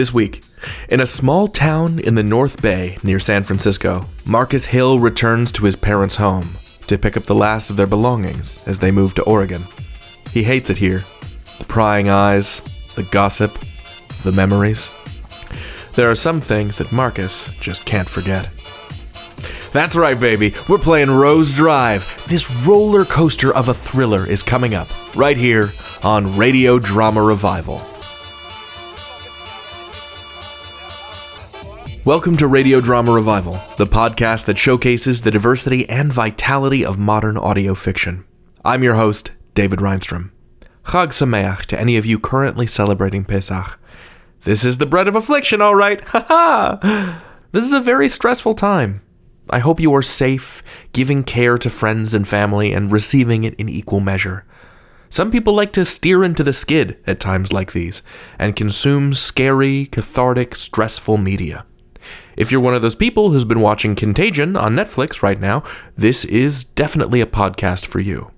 This week, in a small town in the North Bay near San Francisco, Marcus Hill returns to his parents' home to pick up the last of their belongings as they move to Oregon. He hates it here the prying eyes, the gossip, the memories. There are some things that Marcus just can't forget. That's right, baby. We're playing Rose Drive. This roller coaster of a thriller is coming up right here on Radio Drama Revival. Welcome to Radio Drama Revival, the podcast that showcases the diversity and vitality of modern audio fiction. I'm your host, David Rheinstrom. Chag Sameach to any of you currently celebrating Pesach. This is the bread of affliction, all right. Ha ha! This is a very stressful time. I hope you are safe, giving care to friends and family, and receiving it in equal measure. Some people like to steer into the skid at times like these and consume scary, cathartic, stressful media. If you're one of those people who's been watching Contagion on Netflix right now, this is definitely a podcast for you.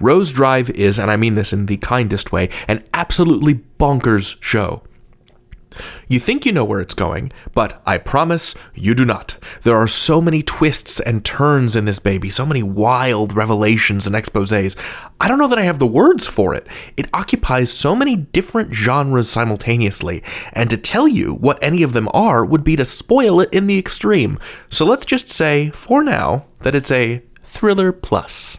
Rose Drive is, and I mean this in the kindest way, an absolutely bonkers show. You think you know where it's going, but I promise you do not. There are so many twists and turns in this baby, so many wild revelations and exposes. I don't know that I have the words for it. It occupies so many different genres simultaneously, and to tell you what any of them are would be to spoil it in the extreme. So let's just say, for now, that it's a thriller plus.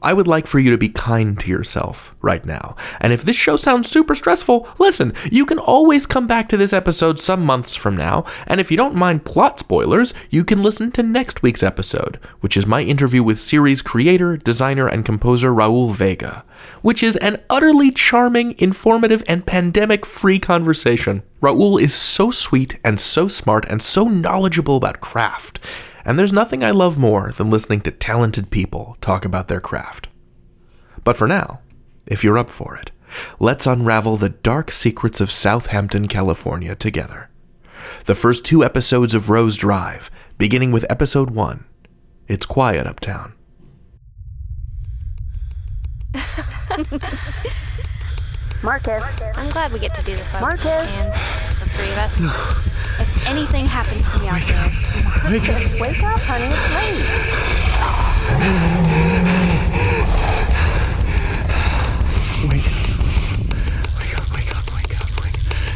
I would like for you to be kind to yourself right now. And if this show sounds super stressful, listen, you can always come back to this episode some months from now. And if you don't mind plot spoilers, you can listen to next week's episode, which is my interview with series creator, designer, and composer Raul Vega, which is an utterly charming, informative, and pandemic free conversation. Raul is so sweet and so smart and so knowledgeable about craft and there's nothing I love more than listening to talented people talk about their craft. But for now, if you're up for it, let's unravel the dark secrets of Southampton, California together. The first two episodes of Rose Drive, beginning with episode one It's Quiet Uptown. Marcus. I'm glad we get to do this while Marcus. We can, three of us. if anything happens to me out there, Marcus, wake up, honey. It's late. Wake up. Wake up, wake up, wake up, wake up.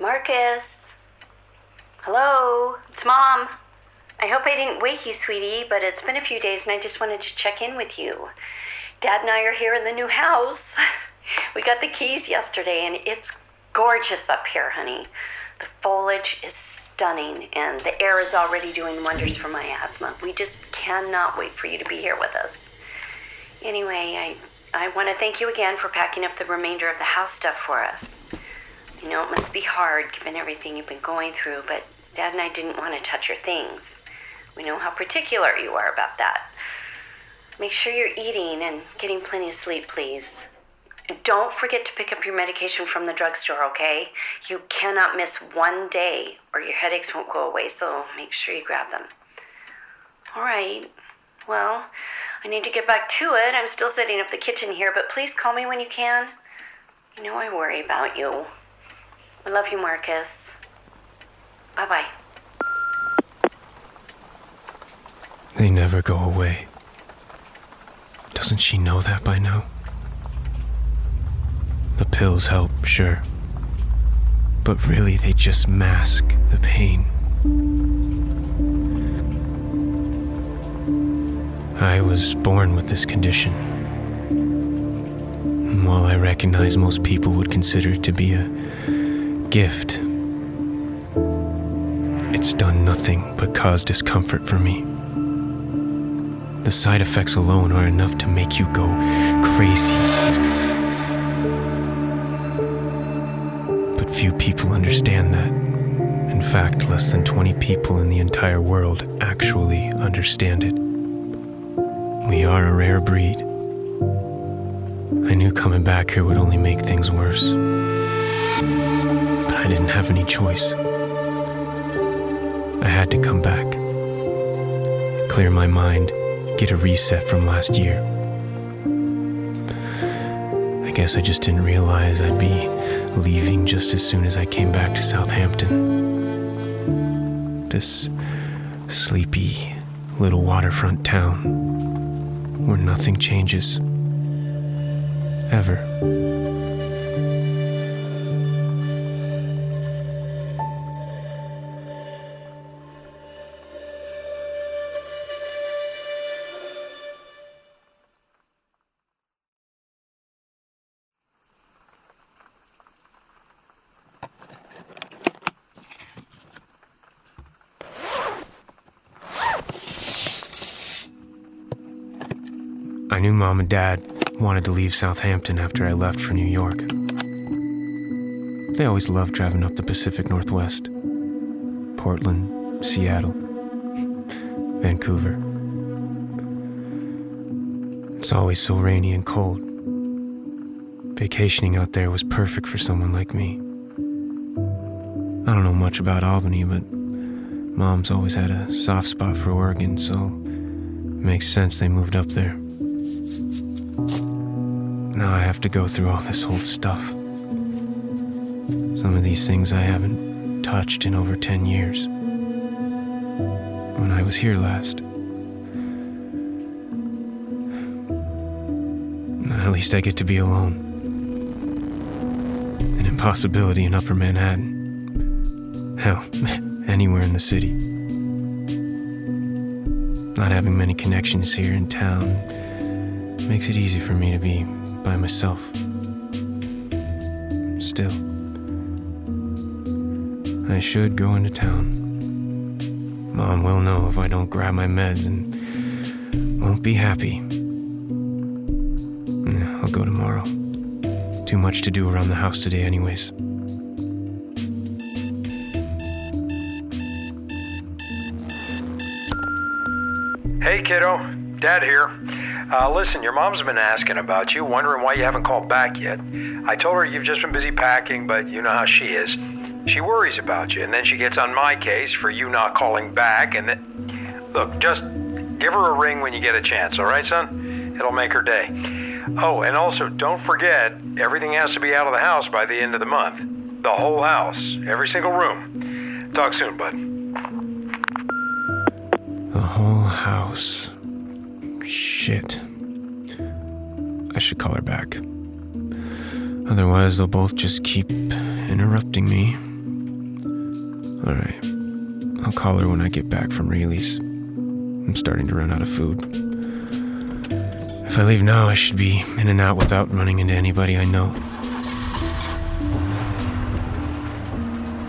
Marcus. Hello, it's Mom. I hope I you, sweetie, but it's been a few days and I just wanted to check in with you. Dad and I are here in the new house. We got the keys yesterday and it's gorgeous up here, honey. The foliage is stunning and the air is already doing wonders for my asthma. We just cannot wait for you to be here with us. Anyway, I, I want to thank you again for packing up the remainder of the house stuff for us. You know, it must be hard given everything you've been going through, but Dad and I didn't want to touch your things. We know how particular you are about that. Make sure you're eating and getting plenty of sleep, please. Don't forget to pick up your medication from the drugstore, okay? You cannot miss one day or your headaches won't go away, so make sure you grab them. All right. Well, I need to get back to it. I'm still setting up the kitchen here, but please call me when you can. You know I worry about you. I love you, Marcus. Bye bye. They never go away. Doesn't she know that by now? The pills help, sure. But really, they just mask the pain. I was born with this condition. And While I recognize most people would consider it to be a gift, it's done nothing but cause discomfort for me. The side effects alone are enough to make you go crazy. But few people understand that. In fact, less than 20 people in the entire world actually understand it. We are a rare breed. I knew coming back here would only make things worse. But I didn't have any choice. I had to come back. Clear my mind, get a reset from last year. I guess I just didn't realize I'd be leaving just as soon as I came back to Southampton. This sleepy little waterfront town where nothing changes. Ever. And dad wanted to leave Southampton after I left for New York. They always loved driving up the Pacific Northwest Portland, Seattle, Vancouver. It's always so rainy and cold. Vacationing out there was perfect for someone like me. I don't know much about Albany, but mom's always had a soft spot for Oregon, so it makes sense they moved up there. Now I have to go through all this old stuff. Some of these things I haven't touched in over 10 years. When I was here last. At least I get to be alone. An impossibility in Upper Manhattan. Hell, anywhere in the city. Not having many connections here in town makes it easy for me to be by myself. Still, I should go into town. Mom will know if I don't grab my meds and won't be happy. I'll go tomorrow. Too much to do around the house today, anyways. Hey, kiddo. Dad here. Uh, listen, your mom's been asking about you, wondering why you haven't called back yet. I told her you've just been busy packing, but you know how she is. She worries about you, and then she gets on my case for you not calling back, and then. Look, just give her a ring when you get a chance, all right, son? It'll make her day. Oh, and also, don't forget, everything has to be out of the house by the end of the month. The whole house, every single room. Talk soon, bud. The whole house. Shit. I should call her back. Otherwise, they'll both just keep interrupting me. Alright. I'll call her when I get back from Raley's. I'm starting to run out of food. If I leave now, I should be in and out without running into anybody I know.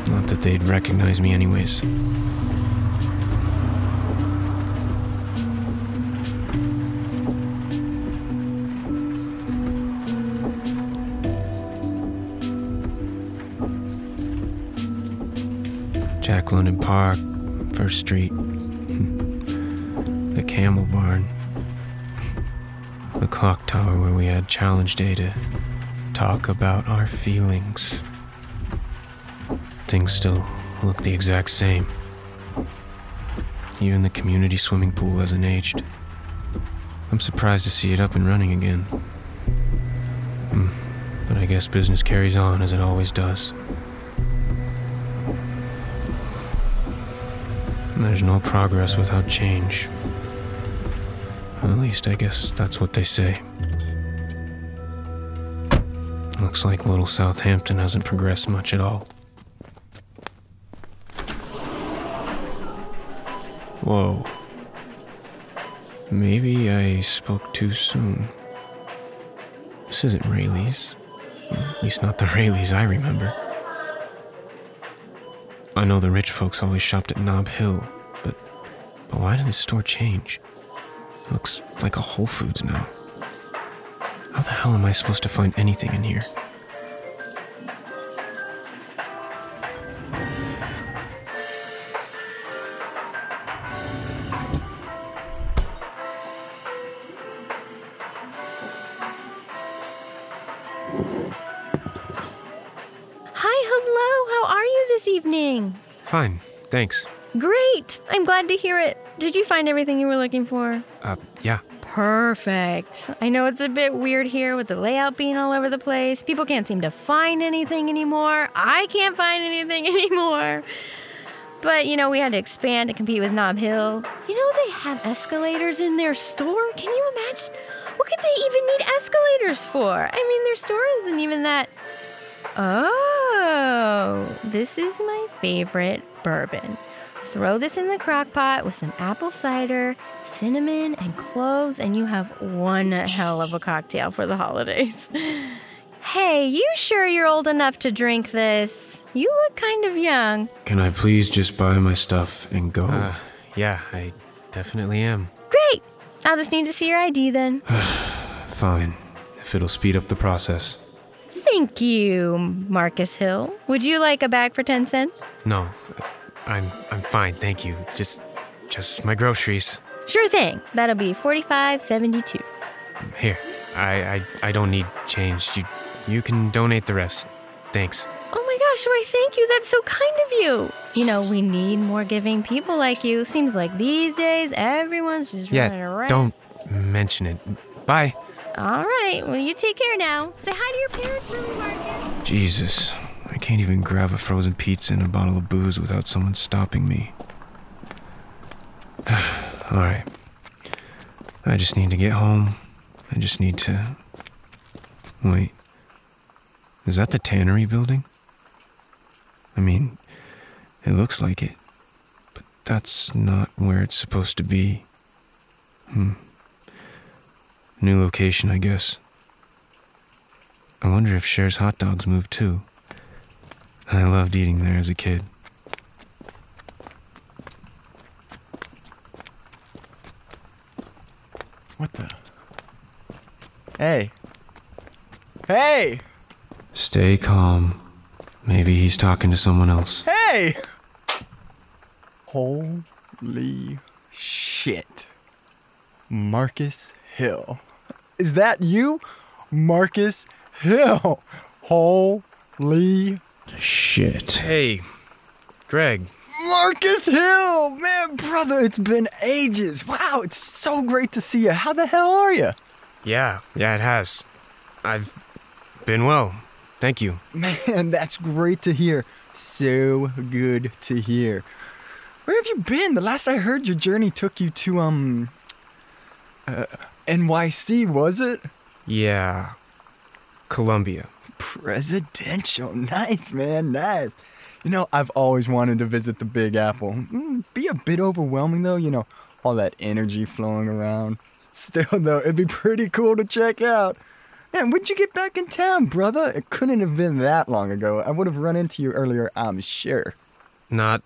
Not that they'd recognize me, anyways. Jack London Park, First Street, the Camel Barn, the clock tower where we had challenge day to talk about our feelings. Things still look the exact same. Even the community swimming pool hasn't aged. I'm surprised to see it up and running again. Hmm, But I guess business carries on as it always does. There's no progress without change. At least I guess that's what they say. Looks like little Southampton hasn't progressed much at all. Whoa. Maybe I spoke too soon. This isn't Raley's. At least not the Raley's I remember. I know the rich folks always shopped at Nob Hill, but but why did the store change? It looks like a Whole Foods now. How the hell am I supposed to find anything in here? Thanks. Great! I'm glad to hear it. Did you find everything you were looking for? Uh, yeah. Perfect. I know it's a bit weird here with the layout being all over the place. People can't seem to find anything anymore. I can't find anything anymore. But, you know, we had to expand to compete with Nob Hill. You know, they have escalators in their store. Can you imagine? What could they even need escalators for? I mean, their store isn't even that. Oh, this is my favorite bourbon. Throw this in the crock pot with some apple cider, cinnamon, and cloves, and you have one hell of a cocktail for the holidays. Hey, you sure you're old enough to drink this? You look kind of young. Can I please just buy my stuff and go? Uh, yeah, I definitely am. Great! I'll just need to see your ID then. Fine, if it'll speed up the process. Thank you, Marcus Hill. Would you like a bag for 10 cents? No, I'm I'm fine, thank you. Just just my groceries. Sure thing. That'll be 45.72. Here. I I I don't need change. You you can donate the rest. Thanks. Oh my gosh, why thank you. That's so kind of you. You know, we need more giving people like you. Seems like these days everyone's just yeah, running around. Don't mention it. Bye. All right. Well, you take care now. Say hi to your parents me, Marcus. Jesus. I can't even grab a frozen pizza and a bottle of booze without someone stopping me. All right. I just need to get home. I just need to. Wait. Is that the tannery building? I mean, it looks like it. But that's not where it's supposed to be. Hmm. New location, I guess. I wonder if Cher's hot dogs moved too. I loved eating there as a kid. What the? Hey. Hey! Stay calm. Maybe he's talking to someone else. Hey! Holy shit. Marcus Hill. Is that you? Marcus Hill. Holy shit. Hey, Greg. Marcus Hill! Man, brother, it's been ages. Wow, it's so great to see you. How the hell are you? Yeah, yeah, it has. I've been well. Thank you. Man, that's great to hear. So good to hear. Where have you been? The last I heard, your journey took you to, um, uh, NYC, was it? Yeah. Columbia. Presidential. Nice, man. Nice. You know, I've always wanted to visit the Big Apple. Mm, be a bit overwhelming, though, you know, all that energy flowing around. Still, though, it'd be pretty cool to check out. Man, when'd you get back in town, brother? It couldn't have been that long ago. I would have run into you earlier, I'm sure. Not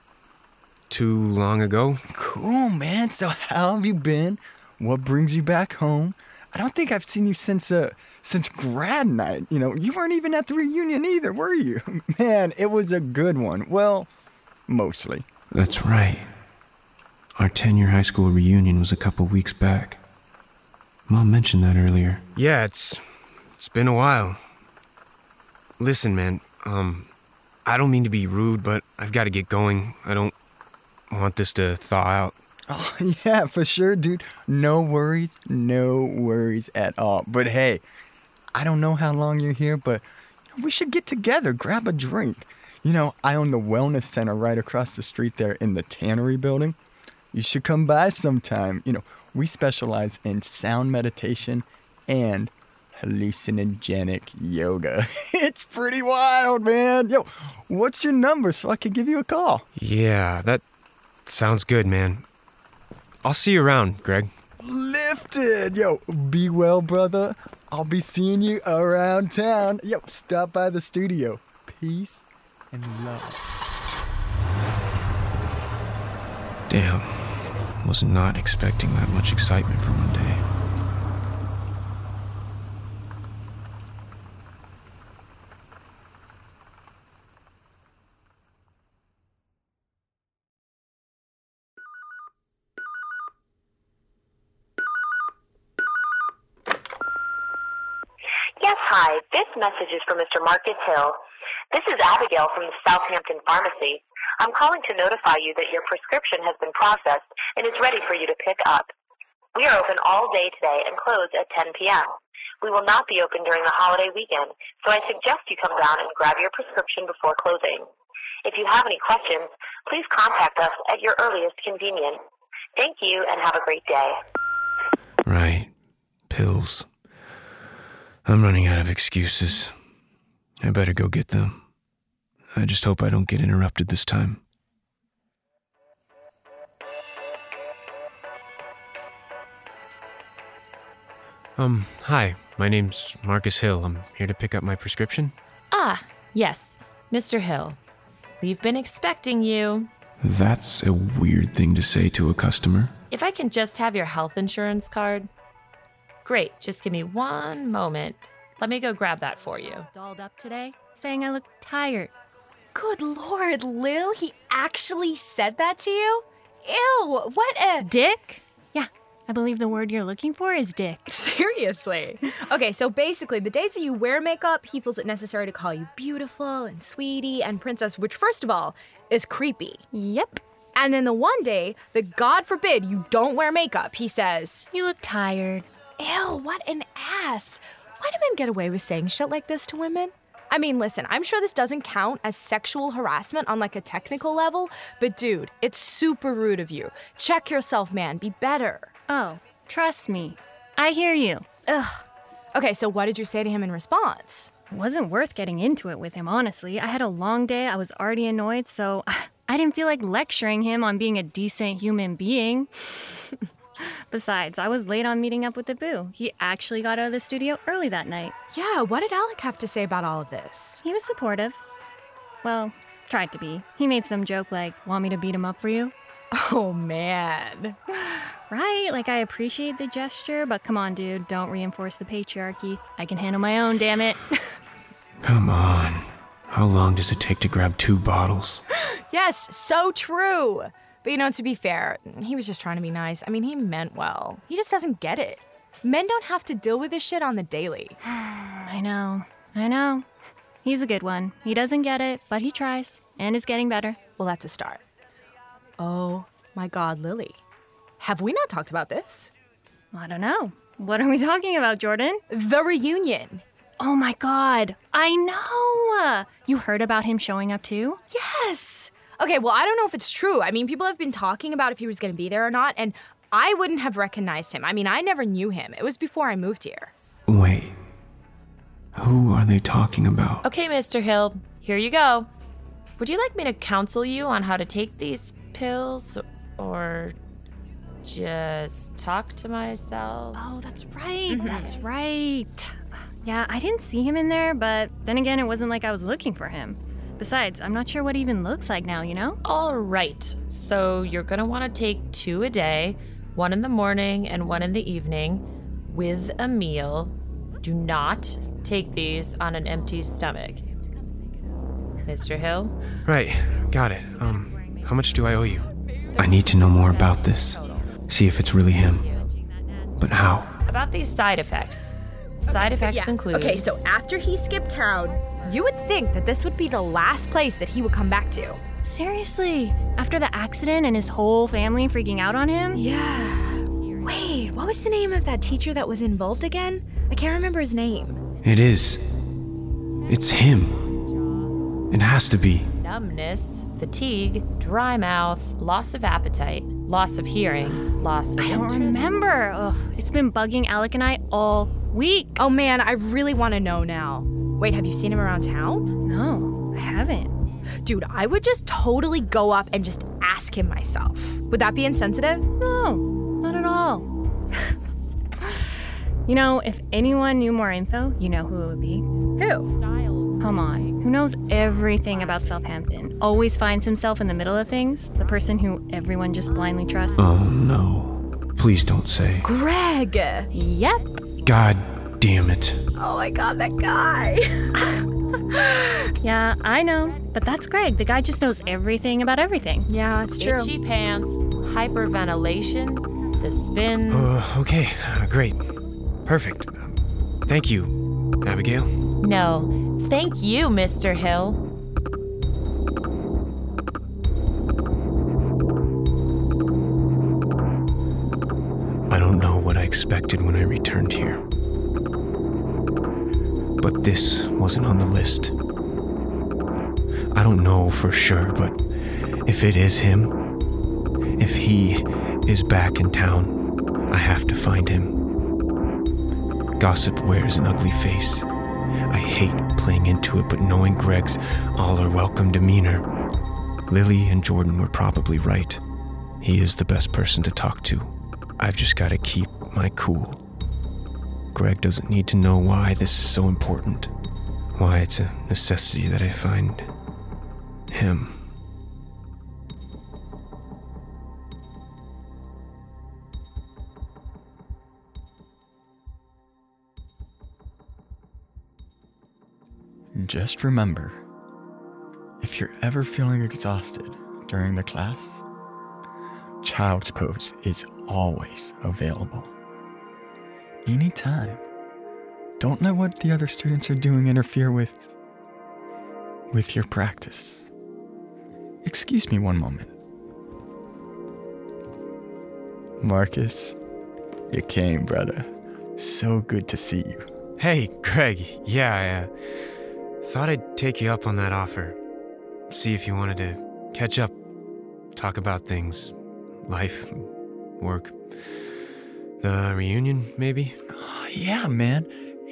too long ago. Cool, man. So, how have you been? What brings you back home? I don't think I've seen you since uh since grad night. You know, you weren't even at the reunion either, were you? Man, it was a good one. Well, mostly. That's right. Our 10 year high school reunion was a couple weeks back. Mom mentioned that earlier. Yeah, it's it's been a while. Listen, man, um I don't mean to be rude, but I've got to get going. I don't want this to thaw out. Oh, yeah, for sure, dude. No worries, no worries at all. But hey, I don't know how long you're here, but we should get together, grab a drink. You know, I own the wellness center right across the street there in the tannery building. You should come by sometime. You know, we specialize in sound meditation and hallucinogenic yoga. it's pretty wild, man. Yo, what's your number so I can give you a call? Yeah, that sounds good, man. I'll see you around, Greg. Lifted! Yo, be well, brother. I'll be seeing you around town. Yo, stop by the studio. Peace and love. Damn. Was not expecting that much excitement for one day. Yes, hi. This message is for Mr. Marcus Hill. This is Abigail from the Southampton Pharmacy. I'm calling to notify you that your prescription has been processed and is ready for you to pick up. We are open all day today and close at 10 p.m. We will not be open during the holiday weekend, so I suggest you come down and grab your prescription before closing. If you have any questions, please contact us at your earliest convenience. Thank you and have a great day. Right. Pills. I'm running out of excuses. I better go get them. I just hope I don't get interrupted this time. Um, hi. My name's Marcus Hill. I'm here to pick up my prescription. Ah, yes, Mr. Hill. We've been expecting you. That's a weird thing to say to a customer. If I can just have your health insurance card. Great, just give me one moment. Let me go grab that for you. Dolled up today, saying I look tired. Good lord, Lil, he actually said that to you? Ew, what a. Dick? Yeah, I believe the word you're looking for is dick. Seriously. Okay, so basically, the days that you wear makeup, he feels it necessary to call you beautiful and sweetie and princess, which, first of all, is creepy. Yep. And then the one day that, God forbid, you don't wear makeup, he says, You look tired. Ew, what an ass. Why do men get away with saying shit like this to women? I mean, listen, I'm sure this doesn't count as sexual harassment on like a technical level, but dude, it's super rude of you. Check yourself, man. Be better. Oh, trust me. I hear you. Ugh. Okay, so what did you say to him in response? It wasn't worth getting into it with him, honestly. I had a long day, I was already annoyed, so I didn't feel like lecturing him on being a decent human being. Besides, I was late on meeting up with the boo. He actually got out of the studio early that night. Yeah, what did Alec have to say about all of this? He was supportive. Well, tried to be. He made some joke like, Want me to beat him up for you? Oh man. Right, like I appreciate the gesture, but come on, dude, don't reinforce the patriarchy. I can handle my own, damn it. Come on. How long does it take to grab two bottles? Yes, so true. But you know, to be fair, he was just trying to be nice. I mean, he meant well. He just doesn't get it. Men don't have to deal with this shit on the daily. I know, I know. He's a good one. He doesn't get it, but he tries and is getting better. Well, that's a start. Oh my god, Lily. Have we not talked about this? I don't know. What are we talking about, Jordan? The reunion. Oh my god, I know! You heard about him showing up too? Yes. Okay, well, I don't know if it's true. I mean, people have been talking about if he was going to be there or not, and I wouldn't have recognized him. I mean, I never knew him. It was before I moved here. Wait. Who are they talking about? Okay, Mr. Hill, here you go. Would you like me to counsel you on how to take these pills or just talk to myself? Oh, that's right. Mm-hmm. That's right. Yeah, I didn't see him in there, but then again, it wasn't like I was looking for him. Besides, I'm not sure what he even looks like now, you know? All right. So you're going to want to take two a day, one in the morning and one in the evening, with a meal. Do not take these on an empty stomach. Mr. Hill? Right, got it. Um, how much do I owe you? I need to know more about this. See if it's really him. But how? About these side effects. Side effects include. Okay, so after he skipped town, you would think that this would be the last place that he would come back to. Seriously, after the accident and his whole family freaking out on him? Yeah. Wait, what was the name of that teacher that was involved again? I can't remember his name. It is. It's him. It has to be. numbness, fatigue, dry mouth, loss of appetite, loss of hearing, loss of I don't interest. remember. Ugh, it's been bugging Alec and I all week. Oh man, I really want to know now. Wait, have you seen him around town? No, I haven't. Dude, I would just totally go up and just ask him myself. Would that be insensitive? No, not at all. you know, if anyone knew more info, you know who it would be. Who? Come on. Who knows everything about Southampton? Always finds himself in the middle of things? The person who everyone just blindly trusts? Oh no. Please don't say. Greg! Yep. God damn it. Oh my god, that guy. yeah, I know, but that's Greg. The guy just knows everything about everything. Yeah, it's true. Itchy pants, hyperventilation, the spins. Uh, okay, uh, great. Perfect. Um, thank you, Abigail. No, thank you, Mr. Hill. I don't know what I expected when I returned here. But this wasn't on the list. I don't know for sure, but if it is him, if he is back in town, I have to find him. Gossip wears an ugly face. I hate playing into it, but knowing Greg's all are welcome demeanor, Lily and Jordan were probably right. He is the best person to talk to. I've just got to keep my cool. Greg doesn't need to know why this is so important, why it's a necessity that I find him. Just remember if you're ever feeling exhausted during the class, Child's Pose is always available. Anytime. Don't let what the other students are doing interfere with with your practice. Excuse me one moment. Marcus, you came, brother. So good to see you. Hey, Greg. Yeah, I uh, thought I'd take you up on that offer. See if you wanted to catch up, talk about things, life, work. The reunion, maybe? Oh, yeah, man.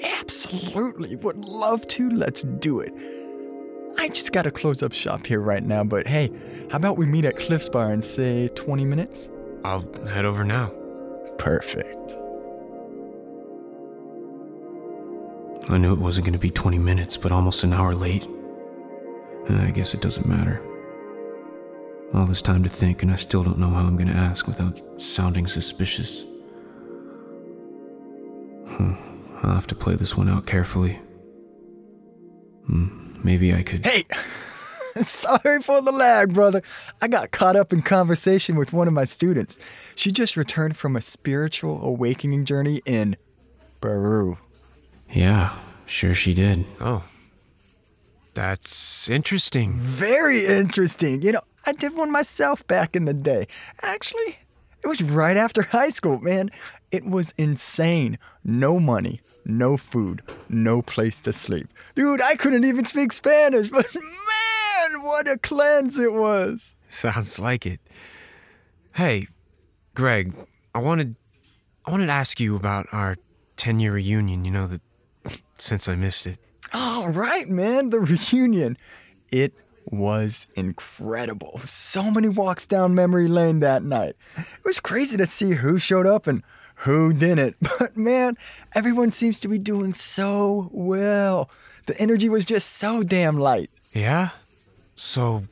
Absolutely. Would love to. Let's do it. I just gotta close up shop here right now, but hey, how about we meet at Cliff's Bar in, say, 20 minutes? I'll head over now. Perfect. I knew it wasn't going to be 20 minutes, but almost an hour late. Uh, I guess it doesn't matter. All this time to think, and I still don't know how I'm going to ask without sounding suspicious. Hmm. I'll have to play this one out carefully. Hmm. Maybe I could. Hey! Sorry for the lag, brother. I got caught up in conversation with one of my students. She just returned from a spiritual awakening journey in Peru. Yeah, sure she did. Oh. That's interesting. Very interesting. You know, I did one myself back in the day. Actually, it was right after high school, man. It was insane. No money, no food, no place to sleep. Dude, I couldn't even speak Spanish, but man, what a cleanse it was. Sounds like it. Hey, Greg, I wanted I wanted to ask you about our 10-year reunion, you know, the since I missed it. All right, man, the reunion. It was incredible. So many walks down memory lane that night. It was crazy to see who showed up and who didn't. But man, everyone seems to be doing so well. The energy was just so damn light. Yeah? So,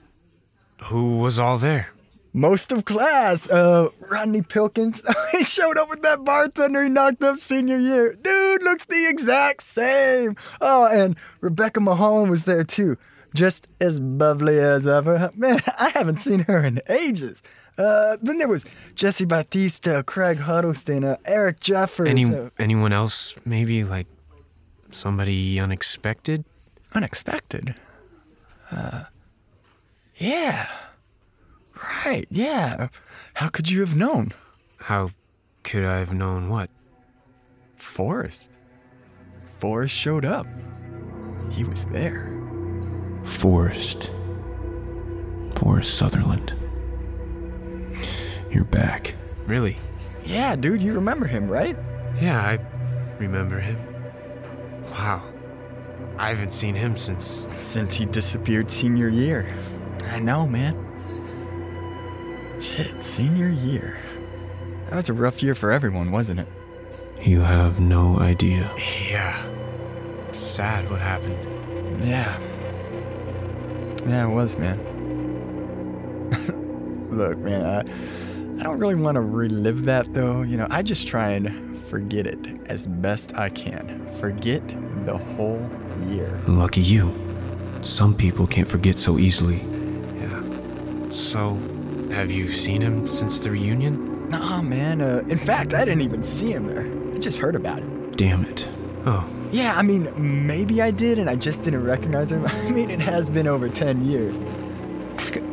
who was all there? Most of class. Uh, Rodney Pilkins. he showed up with that bartender he knocked up senior year. Dude looks the exact same. Oh, and Rebecca Mahalan was there too. Just as bubbly as ever. Man, I haven't seen her in ages. Uh, then there was Jesse Batista, Craig Huddleston, uh, Eric Jeffers. Any, uh, anyone else, maybe like somebody unexpected? unexpected. Uh, yeah. Right, yeah. How could you have known? How could I have known what? Forrest. Forrest showed up. He was there. Forrest. Forrest Sutherland. You're back. Really? Yeah, dude, you remember him, right? Yeah, I remember him. Wow. I haven't seen him since. Since he disappeared senior year. I know, man. Shit, senior year. That was a rough year for everyone, wasn't it? You have no idea. Yeah. Sad what happened. Yeah. Yeah, it was, man. Look, man, I, I don't really want to relive that, though. You know, I just try and forget it as best I can. Forget the whole year. Lucky you. Some people can't forget so easily. Yeah. So, have you seen him since the reunion? Nah, man. Uh, in fact, I didn't even see him there. I just heard about it. Damn it. Oh, Yeah, I mean, maybe I did and I just didn't recognize him. I mean, it has been over 10 years. Ac-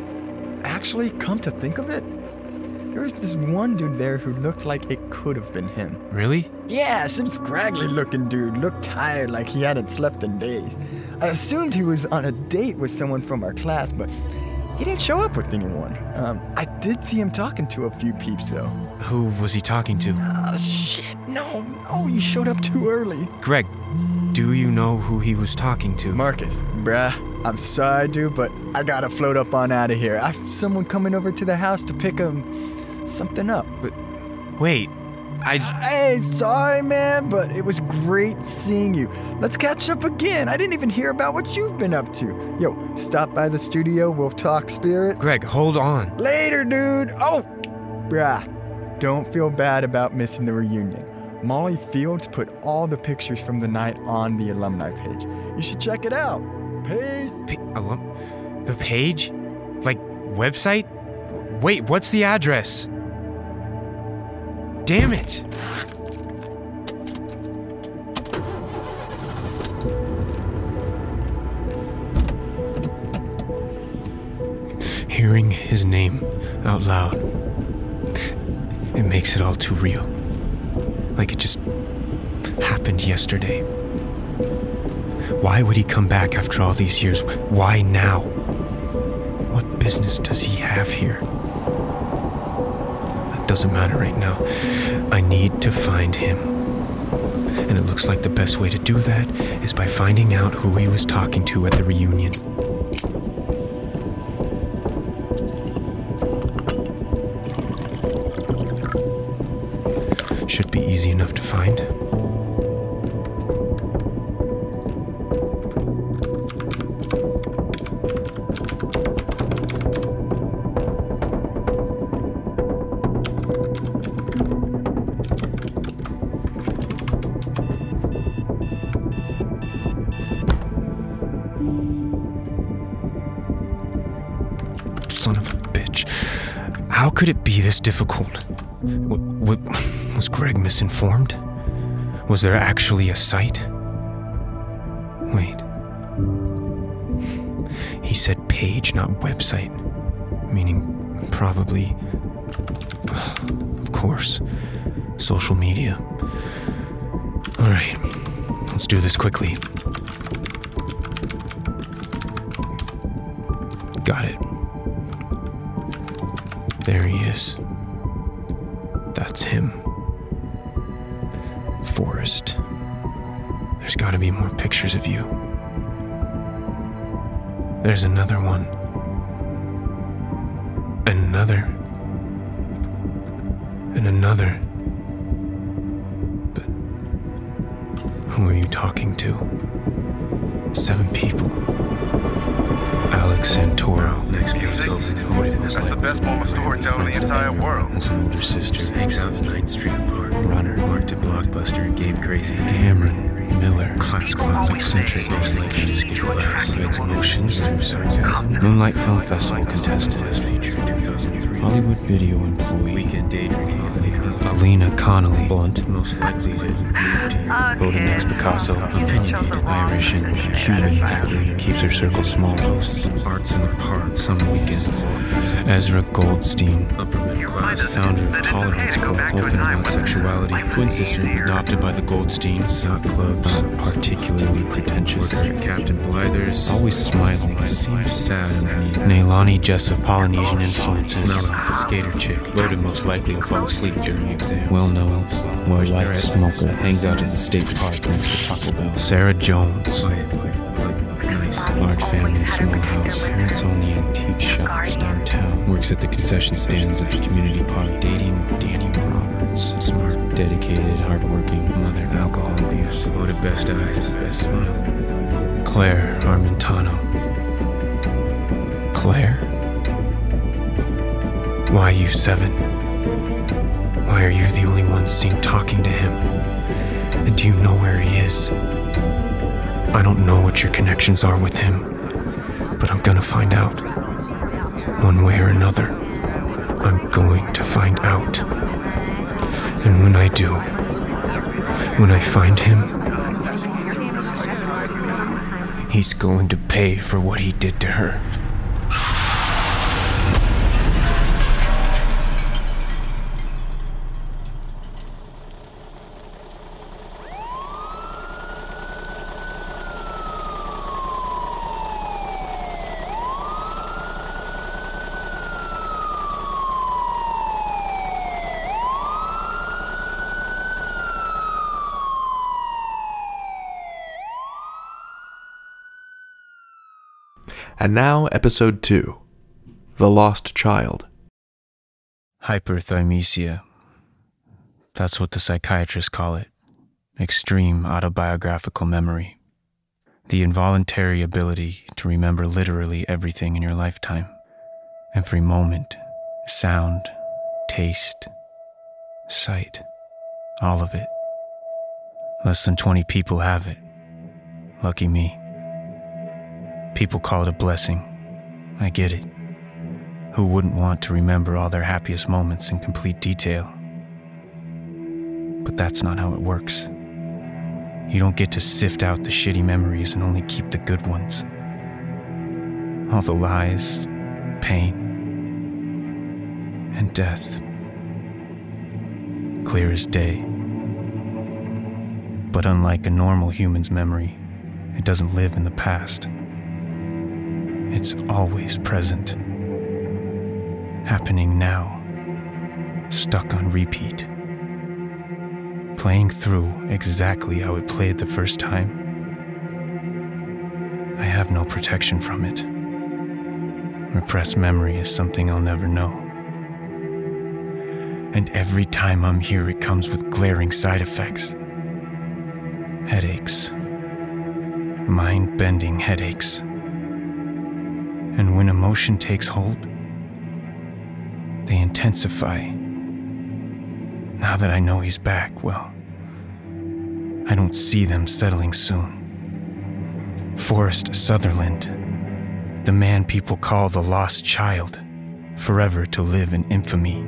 Actually, come to think of it, there was this one dude there who looked like it could have been him. Really? Yeah, some scraggly looking dude. Looked tired, like he hadn't slept in days. I assumed he was on a date with someone from our class, but he didn't show up with anyone. Um, I did see him talking to a few peeps, though. Who was he talking to? Oh, shit. No, no, you showed up too early. Greg, do you know who he was talking to? Marcus, bruh, I'm sorry, dude, but I gotta float up on out of here. I've someone coming over to the house to pick um something up. But wait, I. Hey, sorry, man, but it was great seeing you. Let's catch up again. I didn't even hear about what you've been up to. Yo, stop by the studio. We'll talk spirit. Greg, hold on. Later, dude. Oh, bruh, don't feel bad about missing the reunion. Molly Fields put all the pictures from the night on the alumni page. You should check it out. Peace. P- alum- the page? Like, website? Wait, what's the address? Damn it! Hearing his name out loud, it makes it all too real. Like it just happened yesterday. Why would he come back after all these years? Why now? What business does he have here? Doesn't matter right now. I need to find him. And it looks like the best way to do that is by finding out who he was talking to at the reunion. Should be easy enough to find. Misinformed? Was there actually a site? Wait. He said page, not website. Meaning, probably. Of course, social media. Alright, let's do this quickly. Got it. Who are you talking to? Seven people. Alex Santoro. Next Beethoven. That's the best moment storytelling in the entire world. Has an older sister. Hangs out in Ninth Street Park. Runner. Marked at Blockbuster. Game Crazy. Cameron. Miller. Class clown. Eccentric. Most likely to skip class. Spreads emotions through sarcasm. Moonlight Film Festival contestant. Best feature 2003. Hollywood Video Employee. Weekend day drinking. Alina Connolly. Blunt. Most likely to move to Europe. Voted next Picasso. Opinionated. Irish and Cuban. Pack leader. Keeps her circle small. Hosts arts in the park. Some weekends. Ezra Goldstein. Upper middle class. Founder of Tolerance Club. Open about sexuality. Twin sister. Adopted by the Goldsteins. Not clubs. Not particularly pretentious. Worker at Captain Blyther's. Always smiling. Seems sad underneath. Nailani Jessup. Polynesian influences. Mellow. Skater chick. Voted most likely to fall asleep during exam. Well known. Well liked smoker. Hangs out at the state park next to Taco Bell. Sarah Jones. Nice. Large family, small house. Parents own the antique shops downtown. Works at the concession stands at the community park. Dating Danny Roberts. Smart, dedicated, hardworking. Mother, alcohol abuse. Oh, Voted best eyes, best smile. Claire Armentano. Claire? Why you seven? Why are you the only one seen talking to him? And do you know where he is? I don't know what your connections are with him, but I'm gonna find out. One way or another, I'm going to find out. And when I do, when I find him, he's going to pay for what he did to her. And now, episode 2 The Lost Child. Hyperthymesia. That's what the psychiatrists call it. Extreme autobiographical memory. The involuntary ability to remember literally everything in your lifetime. Every moment, sound, taste, sight, all of it. Less than 20 people have it. Lucky me. People call it a blessing. I get it. Who wouldn't want to remember all their happiest moments in complete detail? But that's not how it works. You don't get to sift out the shitty memories and only keep the good ones. All the lies, pain, and death. Clear as day. But unlike a normal human's memory, it doesn't live in the past. It's always present. Happening now. Stuck on repeat. Playing through exactly how it played the first time. I have no protection from it. Repressed memory is something I'll never know. And every time I'm here, it comes with glaring side effects headaches, mind bending headaches. And when emotion takes hold, they intensify. Now that I know he's back, well, I don't see them settling soon. Forrest Sutherland, the man people call the lost child, forever to live in infamy.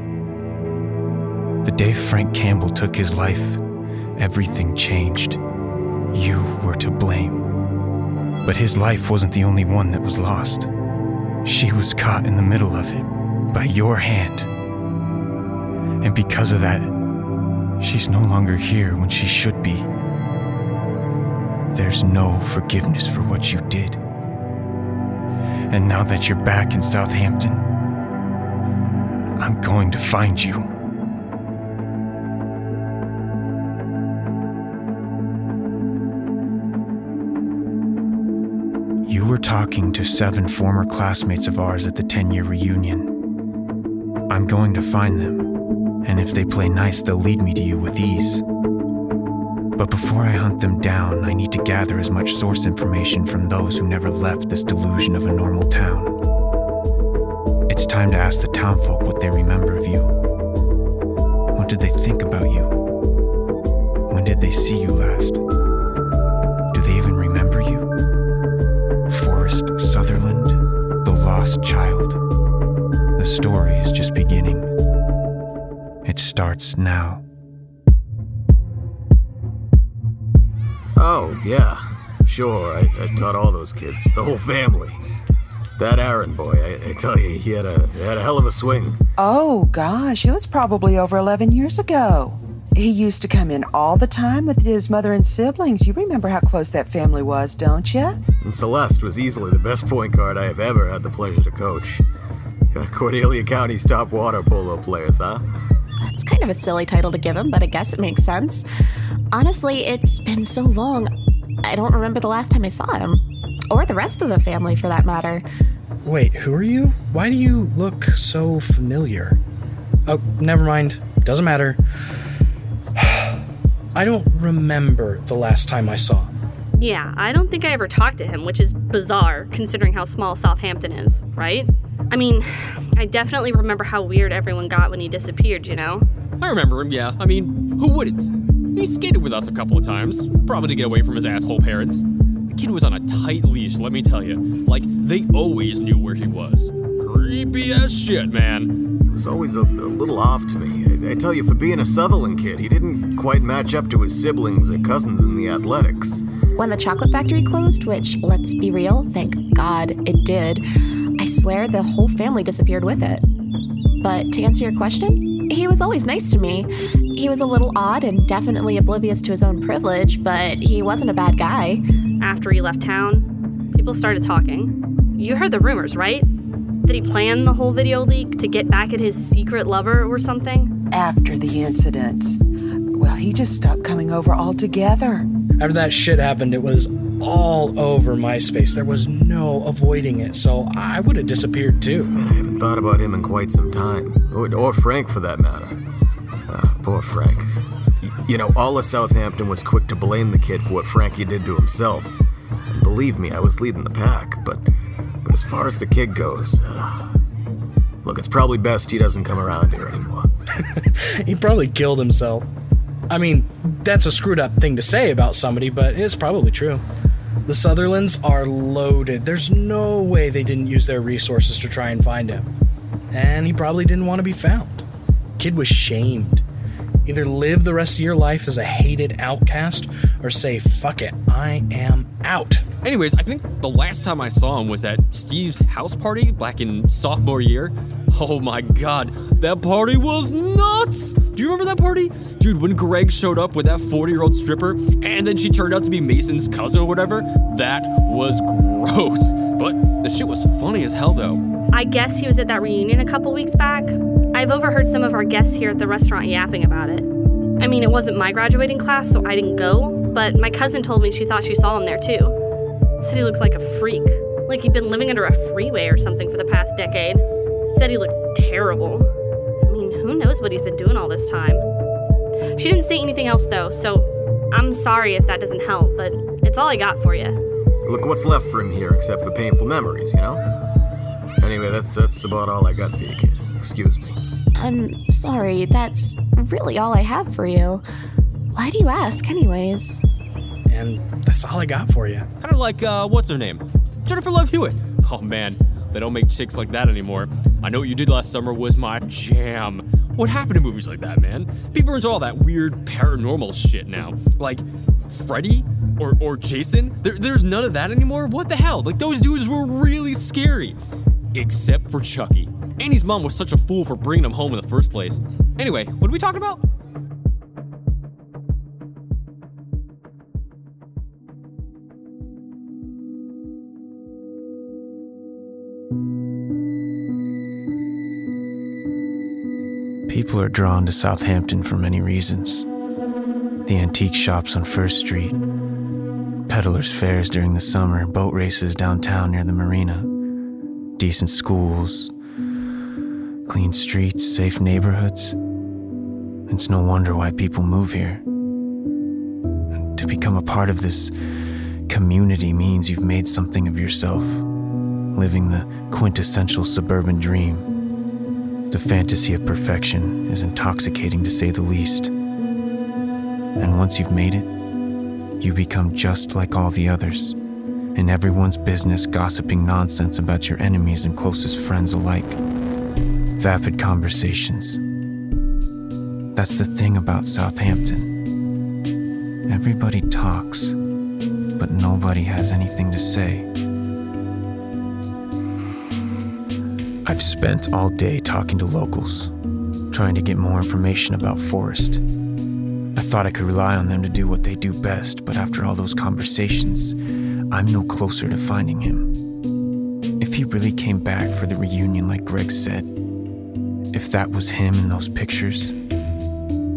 The day Frank Campbell took his life, everything changed. You were to blame. But his life wasn't the only one that was lost. She was caught in the middle of it by your hand. And because of that, she's no longer here when she should be. There's no forgiveness for what you did. And now that you're back in Southampton, I'm going to find you. Talking to seven former classmates of ours at the 10 year reunion. I'm going to find them, and if they play nice, they'll lead me to you with ease. But before I hunt them down, I need to gather as much source information from those who never left this delusion of a normal town. It's time to ask the townfolk what they remember of you. What did they think about you? When did they see you last? Lost child. The story is just beginning. It starts now. Oh, yeah. Sure, I, I taught all those kids, the whole family. That Aaron boy, I, I tell you, he had a he had a hell of a swing. Oh, gosh, it was probably over 11 years ago. He used to come in all the time with his mother and siblings. You remember how close that family was, don't you? And Celeste was easily the best point guard I have ever had the pleasure to coach. Cordelia County's top water polo players, huh? That's kind of a silly title to give him, but I guess it makes sense. Honestly, it's been so long, I don't remember the last time I saw him. Or the rest of the family, for that matter. Wait, who are you? Why do you look so familiar? Oh, never mind. Doesn't matter. I don't remember the last time I saw him. Yeah, I don't think I ever talked to him, which is bizarre considering how small Southampton is, right? I mean, I definitely remember how weird everyone got when he disappeared, you know? I remember him, yeah. I mean, who wouldn't? He skated with us a couple of times, probably to get away from his asshole parents. The kid was on a tight leash, let me tell you. Like, they always knew where he was. Creepy as shit, man. He was always a, a little off to me. I, I tell you, for being a Sutherland kid, he didn't quite match up to his siblings or cousins in the athletics. When the chocolate factory closed, which, let's be real, thank God it did, I swear the whole family disappeared with it. But to answer your question, he was always nice to me. He was a little odd and definitely oblivious to his own privilege, but he wasn't a bad guy. After he left town, people started talking. You heard the rumors, right? That he planned the whole video leak to get back at his secret lover or something? After the incident. Well, he just stopped coming over altogether. After that shit happened, it was all over MySpace. There was no avoiding it, so I would have disappeared too. I haven't thought about him in quite some time. Or, or Frank, for that matter. Ah, poor Frank. Y- you know, all of Southampton was quick to blame the kid for what Frankie did to himself. And believe me, I was leading the pack, but, but as far as the kid goes, uh, look, it's probably best he doesn't come around here anymore. he probably killed himself. I mean, that's a screwed up thing to say about somebody, but it's probably true. The Sutherlands are loaded. There's no way they didn't use their resources to try and find him. And he probably didn't want to be found. Kid was shamed. Either live the rest of your life as a hated outcast or say, fuck it, I am out. Anyways, I think the last time I saw him was at Steve's house party back in sophomore year. Oh my god, that party was nuts! Do you remember that party? Dude, when Greg showed up with that 40 year old stripper and then she turned out to be Mason's cousin or whatever, that was gross. But the shit was funny as hell though. I guess he was at that reunion a couple weeks back. I've overheard some of our guests here at the restaurant yapping about it. I mean, it wasn't my graduating class, so I didn't go, but my cousin told me she thought she saw him there too. Said he looks like a freak, like he'd been living under a freeway or something for the past decade. Said he looked terrible. I mean, who knows what he's been doing all this time? She didn't say anything else though, so I'm sorry if that doesn't help, but it's all I got for you. Look what's left for him here except for painful memories, you know? Anyway, that's that's about all I got for you, kid. Excuse me. I'm sorry, that's really all I have for you. Why do you ask, anyways? And that's all I got for you. Kind of like, uh, what's her name? Jennifer Love Hewitt. Oh man, they don't make chicks like that anymore. I know what you did last summer was my jam. What happened to movies like that, man? People are into all that weird paranormal shit now. Like, Freddy? Or, or Jason? There, there's none of that anymore? What the hell? Like, those dudes were really scary. Except for Chucky. Annie's mom was such a fool for bringing him home in the first place. Anyway, what are we talking about? People are drawn to Southampton for many reasons. The antique shops on First Street, peddlers' fairs during the summer, boat races downtown near the marina, decent schools, clean streets, safe neighborhoods. It's no wonder why people move here. To become a part of this community means you've made something of yourself, living the quintessential suburban dream. The fantasy of perfection is intoxicating to say the least. And once you've made it, you become just like all the others, in everyone's business, gossiping nonsense about your enemies and closest friends alike. Vapid conversations. That's the thing about Southampton. Everybody talks, but nobody has anything to say. I've spent all day talking to locals, trying to get more information about Forrest. I thought I could rely on them to do what they do best, but after all those conversations, I'm no closer to finding him. If he really came back for the reunion like Greg said, if that was him in those pictures,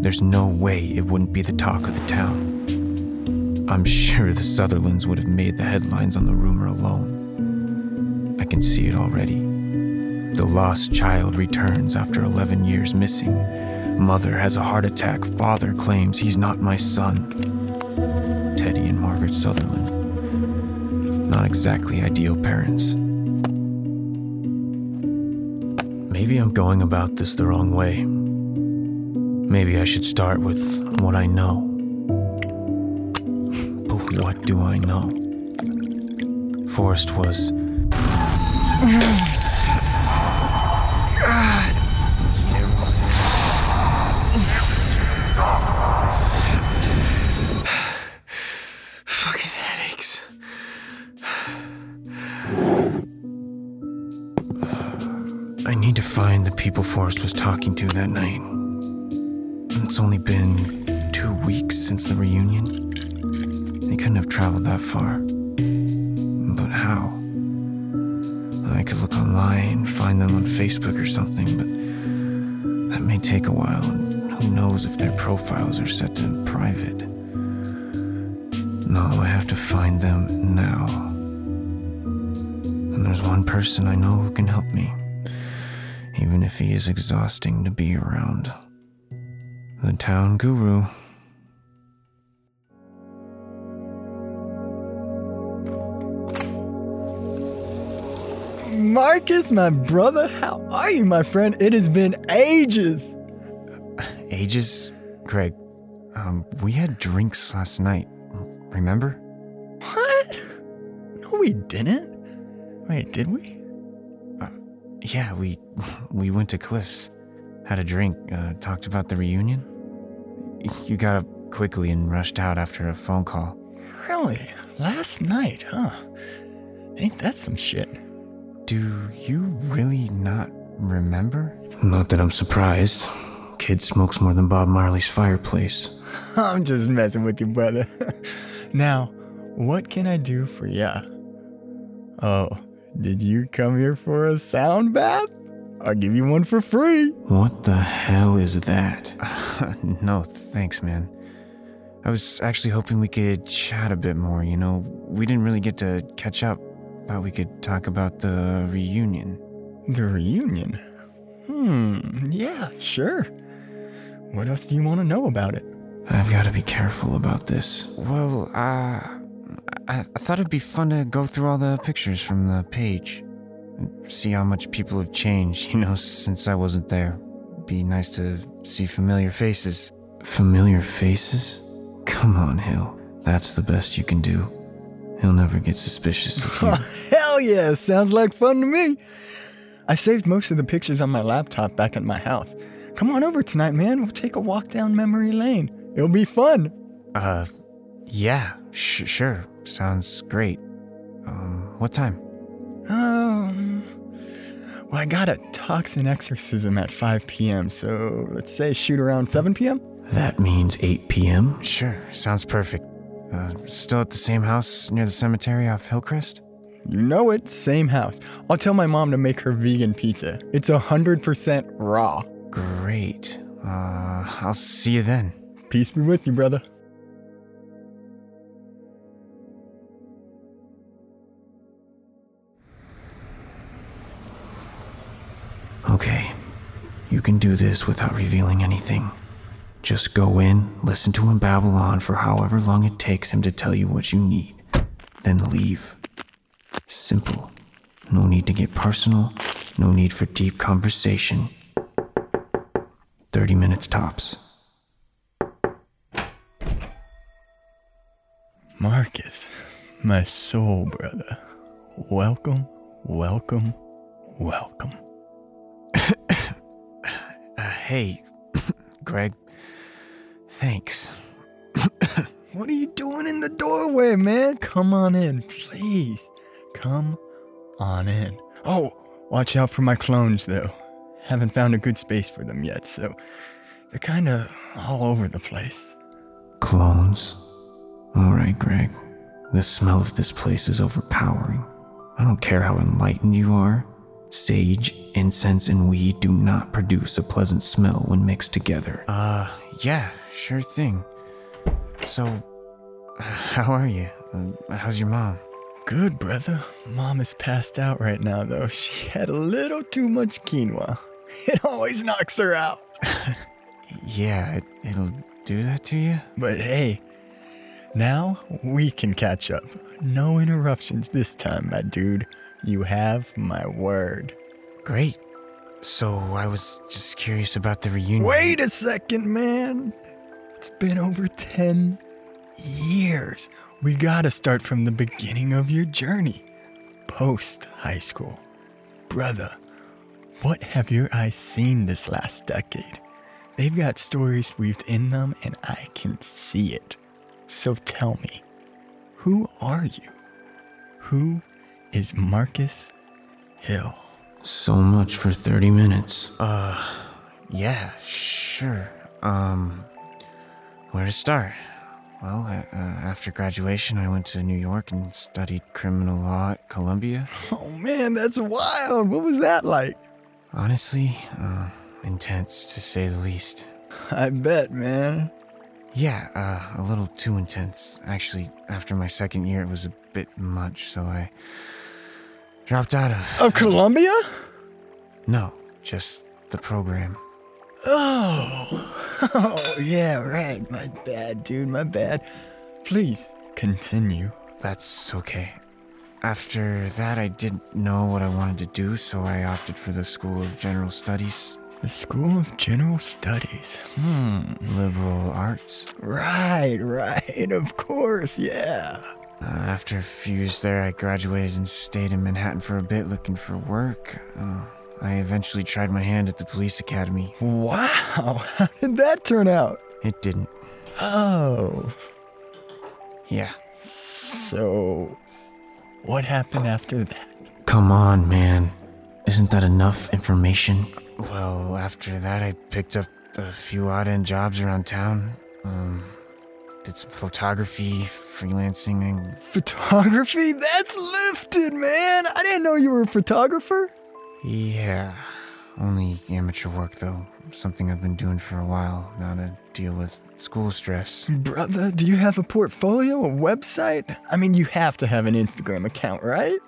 there's no way it wouldn't be the talk of the town. I'm sure the Sutherlands would have made the headlines on the rumor alone. I can see it already. The lost child returns after 11 years missing. Mother has a heart attack. Father claims he's not my son. Teddy and Margaret Sutherland. Not exactly ideal parents. Maybe I'm going about this the wrong way. Maybe I should start with what I know. But what do I know? Forrest was. Forrest was talking to that night. It's only been two weeks since the reunion. They couldn't have traveled that far. But how? I could look online, find them on Facebook or something, but that may take a while, and who knows if their profiles are set to private. No, I have to find them now. And there's one person I know who can help me, even if he is exhausting to be around. The town guru. Marcus, my brother, how are you, my friend? It has been ages. Ages? Greg, um, we had drinks last night. Remember? What? No, we didn't. Wait, did we? Yeah, we we went to Cliff's, had a drink, uh, talked about the reunion. You got up quickly and rushed out after a phone call. Really? Last night, huh? Ain't that some shit? Do you really not remember? Not that I'm surprised. Kid smokes more than Bob Marley's fireplace. I'm just messing with you, brother. now, what can I do for ya? Oh, did you come here for a sound bath? I'll give you one for free. What the hell is that? no, thanks, man. I was actually hoping we could chat a bit more, you know. We didn't really get to catch up. Thought we could talk about the reunion. The reunion? Hmm, yeah, sure. What else do you want to know about it? I've got to be careful about this. Well, uh, I, I thought it'd be fun to go through all the pictures from the page. See how much people have changed, you know, since I wasn't there. Be nice to see familiar faces. Familiar faces? Come on, Hill. That's the best you can do. He'll never get suspicious of you. Hell yeah, sounds like fun to me. I saved most of the pictures on my laptop back at my house. Come on over tonight, man. We'll take a walk down memory lane. It'll be fun. Uh, yeah, sh- sure. Sounds great. Um, what time? Um, well, I got a toxin exorcism at 5 p.m., so let's say shoot around 7 p.m.? That means 8 p.m.? Sure, sounds perfect. Uh, still at the same house near the cemetery off Hillcrest? You know it, same house. I'll tell my mom to make her vegan pizza. It's 100% raw. Great. Uh, I'll see you then. Peace be with you, brother. Okay, you can do this without revealing anything. Just go in, listen to him babble on for however long it takes him to tell you what you need, then leave. Simple. No need to get personal, no need for deep conversation. 30 minutes tops. Marcus, my soul brother, welcome, welcome, welcome. Hey, Greg. Thanks. What are you doing in the doorway, man? Come on in, please. Come on in. Oh, watch out for my clones, though. Haven't found a good space for them yet, so they're kind of all over the place. Clones? Alright, Greg. The smell of this place is overpowering. I don't care how enlightened you are. Sage, incense, and weed do not produce a pleasant smell when mixed together. Uh, yeah, sure thing. So, how are you? How's your mom? Good, brother. Mom is passed out right now, though. She had a little too much quinoa. It always knocks her out. Yeah, it, it'll do that to you? But hey, now we can catch up. No interruptions this time, my dude. You have my word. Great. So, I was just curious about the reunion. Wait a second, man. It's been over 10 years. We gotta start from the beginning of your journey, post high school. Brother, what have your eyes seen this last decade? They've got stories weaved in them, and I can see it. So tell me, who are you? Who is Marcus Hill? So much for 30 minutes. Uh, yeah, sure. Um, where to start? Well, uh, after graduation, I went to New York and studied criminal law at Columbia. Oh man, that's wild. What was that like? Honestly, uh, intense to say the least. I bet, man. Yeah, uh, a little too intense. Actually, after my second year, it was a bit much, so I dropped out of. Of Columbia? No, just the program. Oh. Oh, yeah, right. My bad, dude. My bad. Please continue. That's okay. After that, I didn't know what I wanted to do, so I opted for the School of General Studies. The School of General Studies. Hmm. Liberal arts. Right, right. Of course, yeah. Uh, after a few years there, I graduated and stayed in Manhattan for a bit looking for work. Uh, I eventually tried my hand at the police academy. Wow. How did that turn out? It didn't. Oh. Yeah. So, what happened after that? Come on, man. Isn't that enough information? Well, after that, I picked up a few odd end jobs around town. Um, some photography, freelancing, and Photography? That's lifted, man. I didn't know you were a photographer. yeah, only amateur work though. Something I've been doing for a while now to deal with school stress. Brother, do you have a portfolio, a website? I mean, you have to have an Instagram account, right?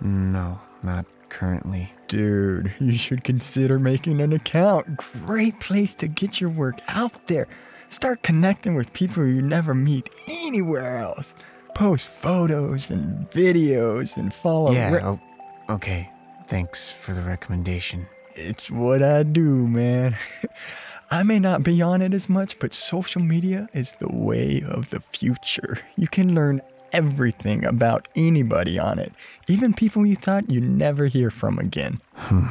No, not currently. Dude, you should consider making an account. Great place to get your work out there. Start connecting with people you never meet anywhere else. Post photos and videos and follow. yeah, re- oh, okay. Thanks for the recommendation. It's what I do, man. I may not be on it as much, but social media is the way of the future. You can learn everything about anybody on it, even people you thought you'd never hear from again. Hmm.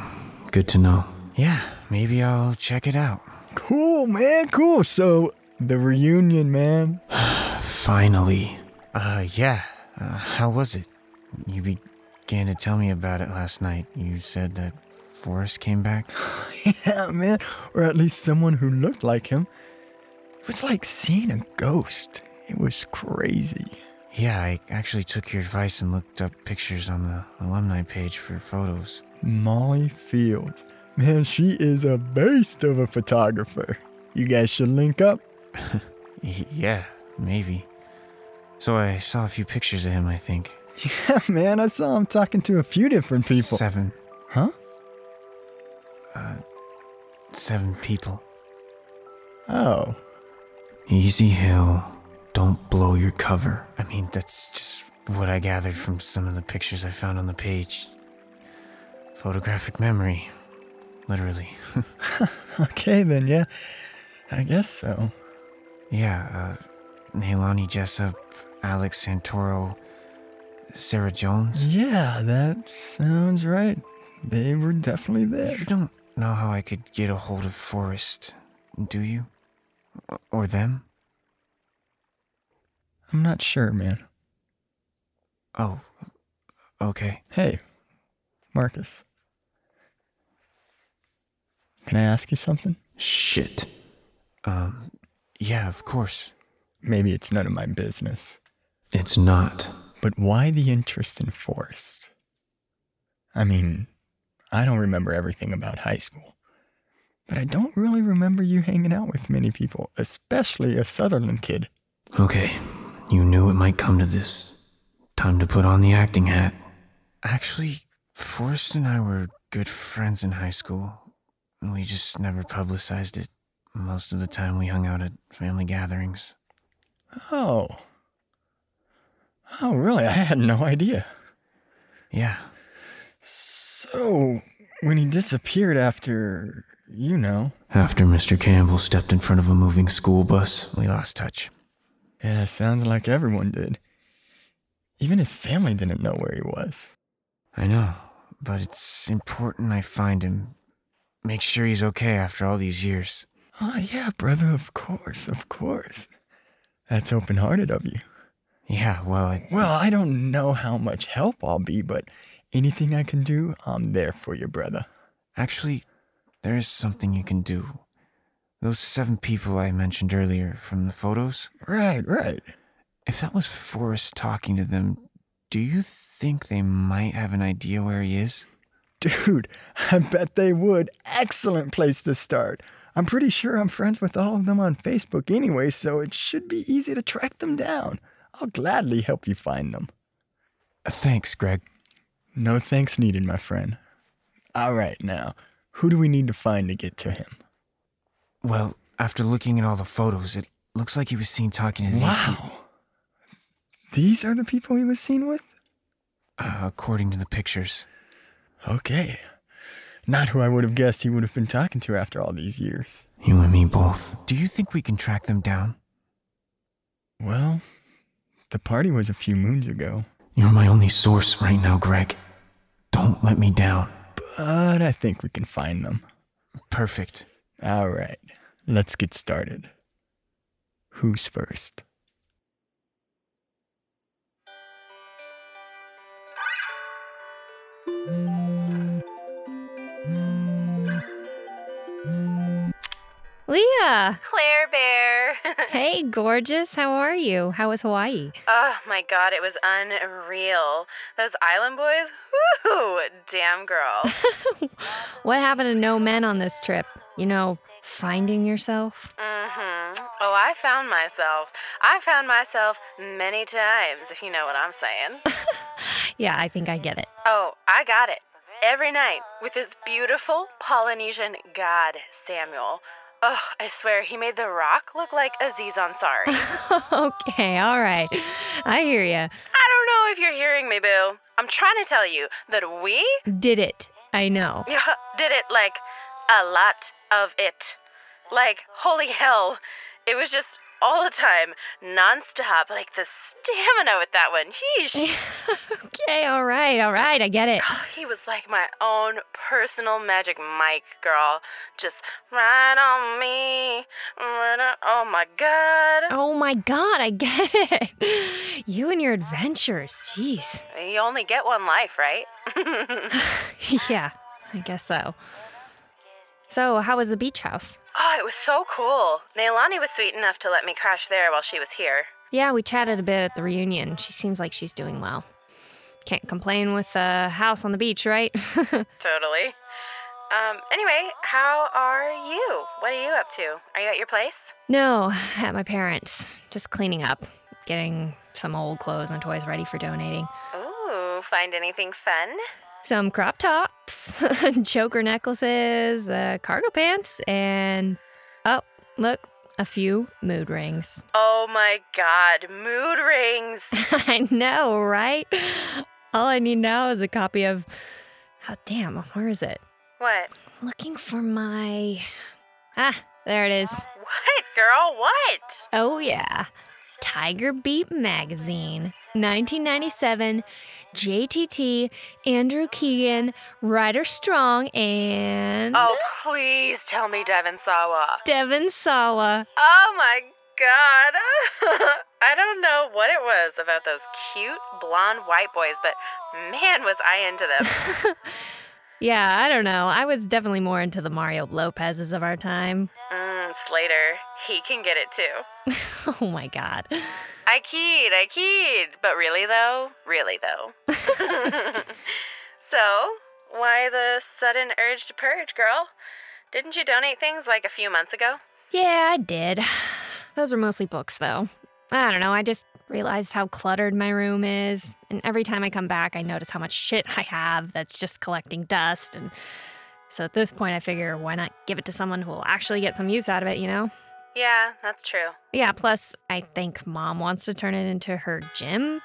Good to know. Yeah, maybe I'll check it out. Cool, man, cool. So, the reunion, man. Finally. Uh, yeah. Uh, how was it? You began to tell me about it last night. You said that Forrest came back? yeah, man. Or at least someone who looked like him. It was like seeing a ghost. It was crazy. Yeah, I actually took your advice and looked up pictures on the alumni page for photos. Molly Fields. Man, she is a beast of a photographer. You guys should link up. Yeah, maybe. So I saw a few pictures of him, I think. Yeah, man, I saw him talking to a few different people. Seven. Huh? Uh, seven people. Oh. Easy Hill. Don't blow your cover. I mean, that's just what I gathered from some of the pictures I found on the page. Photographic memory. Literally. Okay, then, yeah. I guess so. yeah, uh, Nailani Jessup, Alex Santoro, Sarah Jones. Yeah, that sounds right. They were definitely there. You don't know how I could get a hold of Forrest, do you? Or them? I'm not sure, man. Oh, okay. Hey, Marcus. Can I ask you something? Shit. Um, yeah, of course. Maybe it's none of my business. It's not. But why the interest in Forrest? I mean, I don't remember everything about high school. But I don't really remember you hanging out with many people, especially a Sutherland kid. Okay, you knew it might come to this. Time to put on the acting hat. Actually, Forrest and I were good friends in high school. We just never publicized it. Most of the time we hung out at family gatherings. Oh. Oh, really? I had no idea. Yeah. So, when he disappeared after, you know. After Mr. Campbell stepped in front of a moving school bus, we lost touch. Yeah, sounds like everyone did. Even his family didn't know where he was. I know, but it's important I find him. Make sure he's okay after all these years. Oh, yeah, brother, of course, of course. That's open hearted of you. Yeah, well, I. Well, I don't know how much help I'll be, but anything I can do, I'm there for you, brother. Actually, there is something you can do. Those seven people I mentioned earlier from the photos? Right, right. If that was Forrest talking to them, do you think they might have an idea where he is? Dude, I bet they would. Excellent place to start. I'm pretty sure I'm friends with all of them on Facebook anyway, so it should be easy to track them down. I'll gladly help you find them. Thanks, Greg. No thanks needed, my friend. All right, now, who do we need to find to get to him? Well, after looking at all the photos, it looks like he was seen talking to these people. Wow. These are the people he was seen with? Uh, according to the pictures. Okay. Not who I would have guessed he would have been talking to after all these years. You and me both. Do you think we can track them down? Well, the party was a few moons ago, You're my only source right now, Greg. Don't let me down. but I think we can find them. Perfect. All right, let's get started. Who's first? Leah! Claire Bear. Hey, gorgeous. How are you? How was Hawaii? oh my god, it was unreal. Those island boys, whoo, damn girl. What happened to no men on this trip? You know, finding yourself? mm-hmm. Oh, I found myself. I found myself many times, if you know what I'm saying. Yeah, I think I get it. oh, I got it. Every night with this beautiful Polynesian god, Samuel. Oh, I swear, he made The Rock look like Aziz Ansari. okay, all right. I hear ya. I don't know if you're hearing me, Boo. I'm trying to tell you that we Did it. I know. Yeah, did it like a lot of it. Like, holy hell. It was just all the time, nonstop. Like the stamina with that one. Yeesh. Okay, all right, all right. I get it. Oh, he was like my own personal magic Mike, girl. Just right on me. Right on, oh my god. Oh my god, I get it. You and your adventures. Jeez. You only get one life, right? yeah, I guess so. So, how was the beach house? Oh, it was so cool. Neilani was sweet enough to let me crash there while she was here. Yeah, we chatted a bit at the reunion. She seems like she's doing well. Can't complain with a house on the beach, right? Totally. Um, anyway, how are you? What are you up to? Are you at your place? no, at my parents'. Just cleaning up, getting some old clothes and toys ready for donating. Ooh, find anything fun? Some crop tops, choker necklaces, uh, cargo pants, and oh, look, a few mood rings. Oh my god, mood rings! I know, right? All I need now is a copy of. Oh, damn, where is it? What? Looking for my. Ah, there it is. What, girl? What? Oh, yeah. Tiger Beat Magazine, 1997, JTT, Andrew Keegan, Ryder Strong, and. Oh, please tell me Devon Sawa. Devon Sawa. Oh my god. I don't know what it was about those cute blonde white boys, but man, was I into them. Yeah, I don't know. I was definitely more into the Mario Lopez's of our time. mm, Slater, he can get it too. oh my god. I keyed, I keyed. But really, though? Really, though? so, why the sudden urge to purge, girl? Didn't you donate things like a few months ago? Yeah, I did. Those were mostly books, though. I don't know, I just realized how cluttered my room is. And every time I come back, I notice how much shit I have that's just collecting dust. And so at this point, I figure why not give it to someone who will actually get some use out of it, you know? Yeah, that's true. Yeah, plus, I think mom wants to turn it into her gym.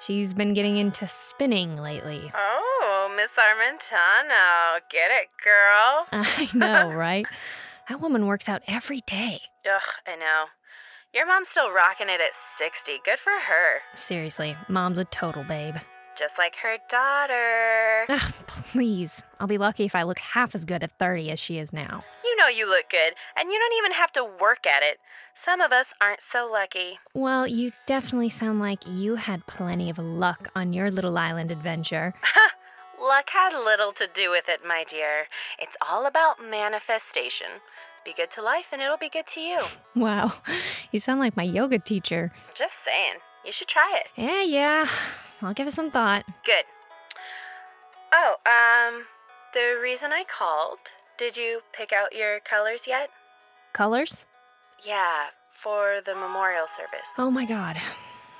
She's been getting into spinning lately. Oh, Miss Armentano. Get it, girl? I know, right? That woman works out every day. Ugh, I know. Your mom's still rocking it at 60. Good for her. Seriously, mom's a total babe. Just like her daughter. Ugh, please. I'll be lucky if I look half as good at 30 as she is now. You know you look good, and you don't even have to work at it. Some of us aren't so lucky. Well, you definitely sound like you had plenty of luck on your little island adventure. Luck had little to do with it, my dear. It's all about manifestation. Be good to life, and it'll be good to you. Wow, you sound like my yoga teacher. Just saying. You should try it. Yeah, yeah. I'll give it some thought. Good. Oh, um, the reason I called Did you pick out your colors yet? Colors? Yeah, for the memorial service. Oh my god.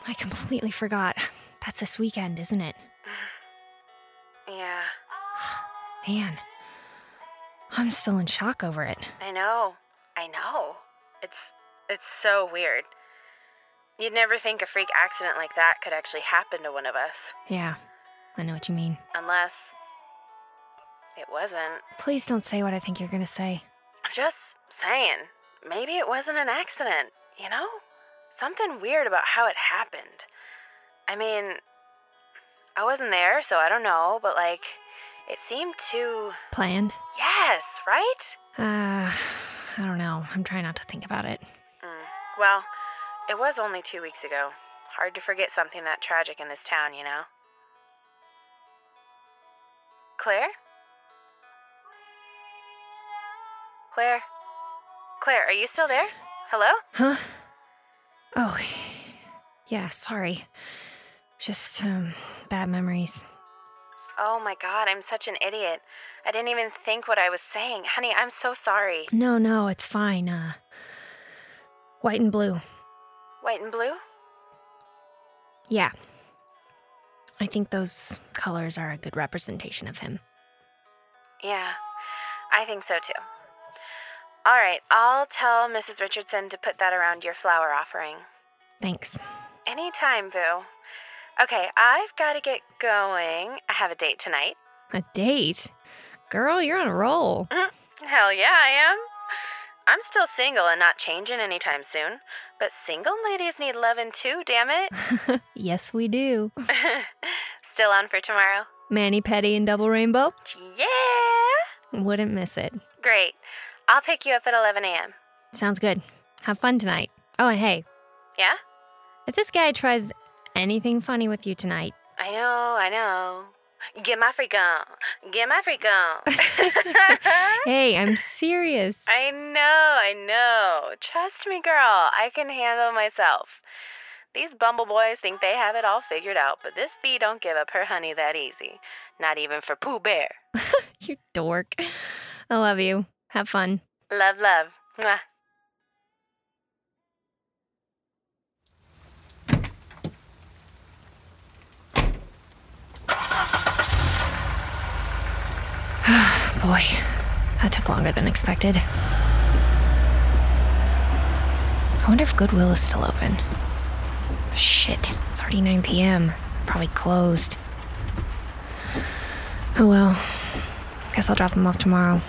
I completely forgot. That's this weekend, isn't it? Yeah, Man. I'm still in shock over it. I know. I know. It's it's so weird. You'd never think a freak accident like that could actually happen to one of us, Yeah, I know what you mean. unless it wasn't. Please don't say what I think you're gonna say. I'm just saying, maybe it wasn't an accident, you know? Something weird about how it happened. I mean, I wasn't there, so I don't know, but like, it seemed too. Planned? Yes, right? Uh, I don't know. I'm trying not to think about it. Mm. Well, it was only two weeks ago. Hard to forget something that tragic in this town, you know? Claire? Claire? Claire, are you still there? Hello? Huh? Oh, yeah, sorry. Just, um, bad memories. Oh my god, I'm such an idiot. I didn't even think what I was saying. Honey, I'm so sorry. No, no, it's fine. Uh, white and blue. White and blue? Yeah. I think those colors are a good representation of him. Yeah, I think so too. All right, I'll tell Mrs. Richardson to put that around your flower offering. Thanks. Anytime, Boo. Okay, I've got to get going. I have a date tonight. A date? Girl, you're on a roll. Mm-hmm. Hell yeah, I am. I'm still single and not changing anytime soon. But single ladies need loving too, damn it. yes, we do. still on for tomorrow? mani-pedi and Double Rainbow? Yeah! Wouldn't miss it. Great. I'll pick you up at 11 a.m. Sounds good. Have fun tonight. Oh, and hey, Yeah? if this guy tries anything funny with you tonight, I know, I know. Get my freak on. Get my freak on. hey, I'm serious. I know, I know. Trust me, girl. I can handle myself. These bumble boys think they have it all figured out, but this bee don't give up her honey that easy. Not even for Pooh Bear. you dork. I love you. Have fun. Love, love. Mwah. Boy, that took longer than expected. I wonder if Goodwill is still open. Shit, it's already 9 p.m. Probably closed. Oh well. Guess I'll drop them off tomorrow.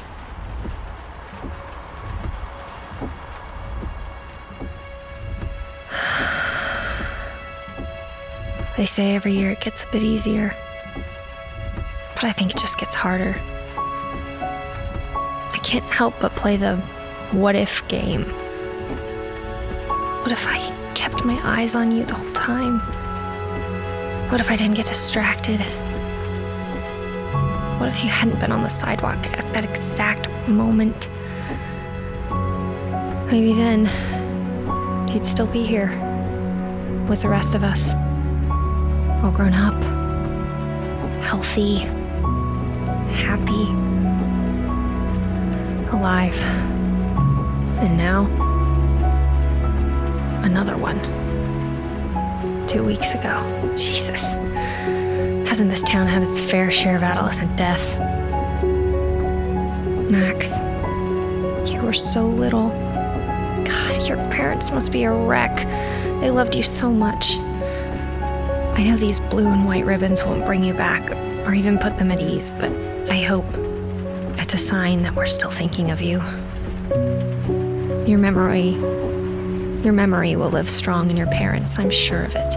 They say every year it gets a bit easier. But I think it just gets harder. Can't help but play the what if game. What if I kept my eyes on you the whole time? What if I didn't get distracted? What if you hadn't been on the sidewalk at that exact moment? Maybe then you'd still be here with the rest of us, all grown up, healthy, happy, alive. And now, another one. Two weeks ago. Jesus. Hasn't this town had its fair share of adolescent death? Max, you were so little. God, your parents must be a wreck. They loved you so much. I know these blue and white ribbons won't bring you back or even put them at ease, but I hope it's a sign that we're still thinking of you. Your memory, your memory will live strong in your parents, I'm sure of it.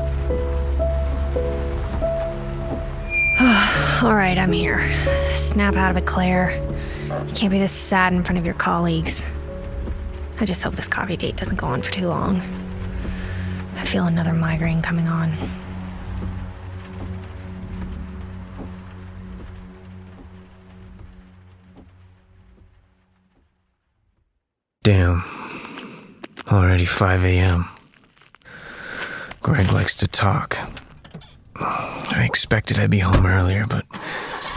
All right, I'm here. Snap out of it, Claire. You can't be this sad in front of your colleagues. I just hope this coffee date doesn't go on for too long. I feel another migraine coming on. Damn. Already 5 a.m. Greg likes to talk. I expected I'd be home earlier, but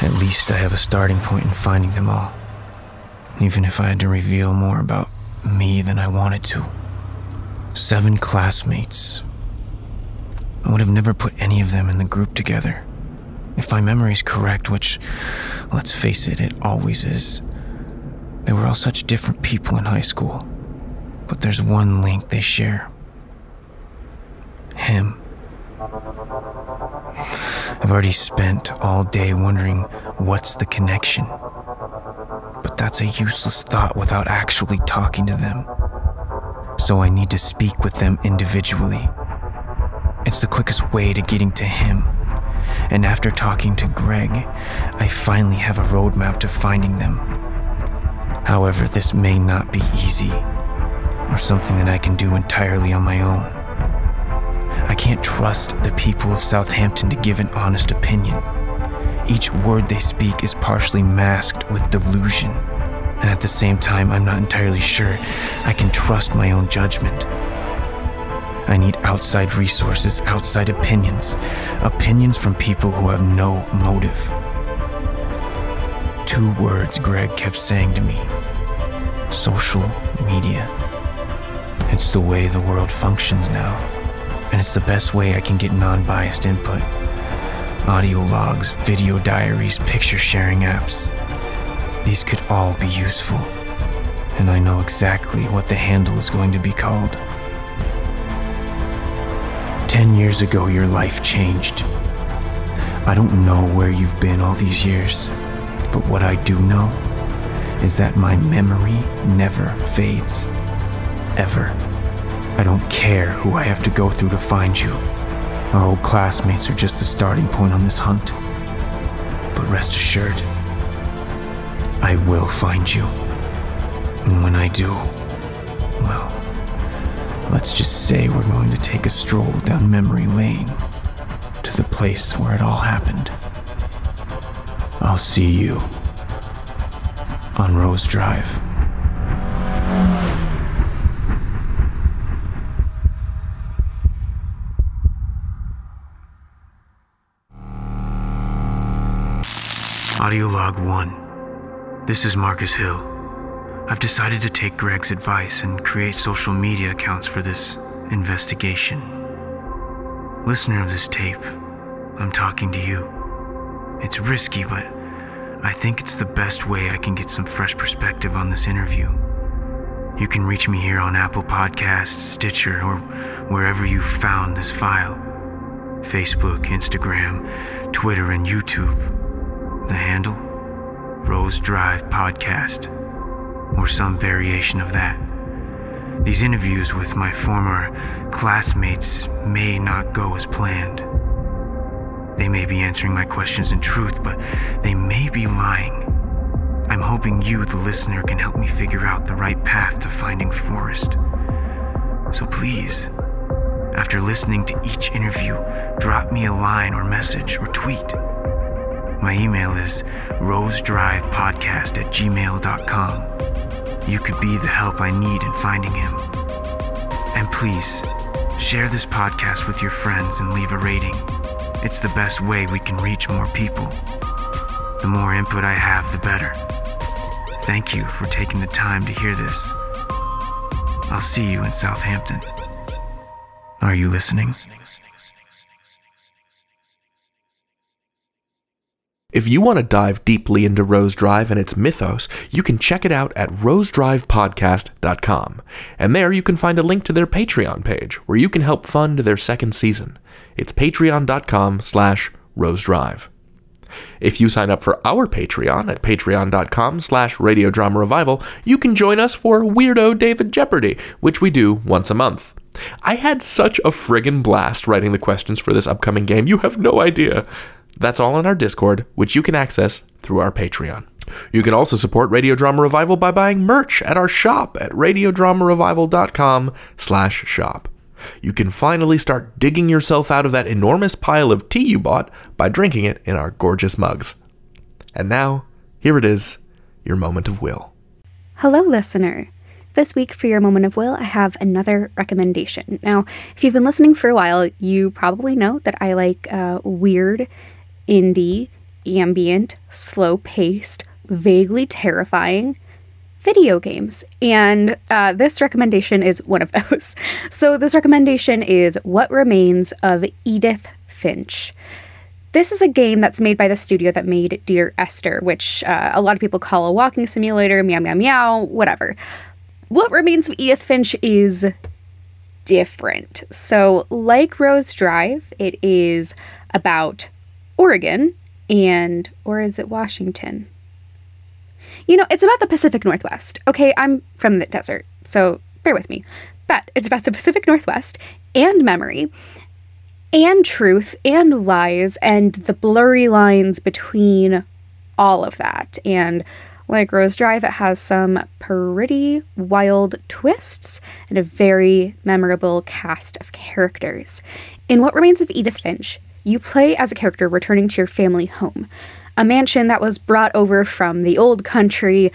at least I have a starting point in finding them all. even if I had to reveal more about me than I wanted to. Seven classmates. I would have never put any of them in the group together. If my memory's correct, which, let's face it, it always is, they were all such different people in high school. But there's one link they share him. I've already spent all day wondering what's the connection. But that's a useless thought without actually talking to them. So I need to speak with them individually. It's the quickest way to getting to him. And after talking to Greg, I finally have a roadmap to finding them. However, this may not be easy, or something that I can do entirely on my own. I can't trust the people of Southampton to give an honest opinion. Each word they speak is partially masked with delusion, and at the same time, I'm not entirely sure I can trust my own judgment. I need outside resources, outside opinions, opinions from people who have no motive. Two words Greg kept saying to me social media. It's the way the world functions now, and it's the best way I can get non biased input. Audio logs, video diaries, picture sharing apps. These could all be useful, and I know exactly what the handle is going to be called. Ten years ago, your life changed. I don't know where you've been all these years, but what I do know is that my memory never fades. Ever. I don't care who I have to go through to find you. Our old classmates are just the starting point on this hunt. But rest assured, I will find you. And when I do, well, let's just say we're going to take a stroll down memory lane to the place where it all happened. I'll see you on Rose Drive. Audio Log 1. This is Marcus Hill. I've decided to take Greg's advice and create social media accounts for this investigation. Listener of this tape, I'm talking to you. It's risky, but I think it's the best way I can get some fresh perspective on this interview. You can reach me here on Apple Podcasts, Stitcher, or wherever you found this file Facebook, Instagram, Twitter, and YouTube. The handle? Rose Drive Podcast, or some variation of that. These interviews with my former classmates may not go as planned. They may be answering my questions in truth, but they may be lying. I'm hoping you, the listener, can help me figure out the right path to finding Forrest. So please, after listening to each interview, drop me a line or message or tweet. My email is rosedrivepodcast at gmail.com. You could be the help I need in finding him. And please, share this podcast with your friends and leave a rating. It's the best way we can reach more people. The more input I have, the better. Thank you for taking the time to hear this. I'll see you in Southampton. Are you listening? If you want to dive deeply into Rose Drive and its mythos, you can check it out at rosedrivepodcast.com. And there you can find a link to their Patreon page where you can help fund their second season. It's patreon.com slash rosedrive. If you sign up for our Patreon at patreon.com slash radiodrama revival, you can join us for Weirdo David Jeopardy, which we do once a month. I had such a friggin' blast writing the questions for this upcoming game, you have no idea. That's all in our Discord, which you can access through our Patreon. You can also support Radio Drama Revival by buying merch at our shop at radiodramarevival.com slash shop. You can finally start digging yourself out of that enormous pile of tea you bought by drinking it in our gorgeous mugs. And now, here it is, your moment of will. Hello, listener. This week, for your moment of will, I have another recommendation. Now, if you've been listening for a while, you probably know that I like uh, weird indie, ambient, slow paced, vaguely terrifying, video games. And uh, this recommendation is one of those. So, this recommendation is What Remains of Edith Finch. This is a game that's made by the studio that made Dear Esther, which uh, a lot of people call a walking simulator, meow, meow, meow, whatever. What Remains of Edith Finch is different. So, like Rose Drive, it is about Oregon and, or is it Washington? You know, it's about the Pacific Northwest. Okay, I'm from the desert, so bear with me. But it's about the Pacific Northwest and memory and truth and lies and the blurry lines between all of that. And like Rose Drive, it has some pretty wild twists and a very memorable cast of characters. In What Remains of Edith Finch, you play as a character returning to your family home, a mansion that was brought over from the old country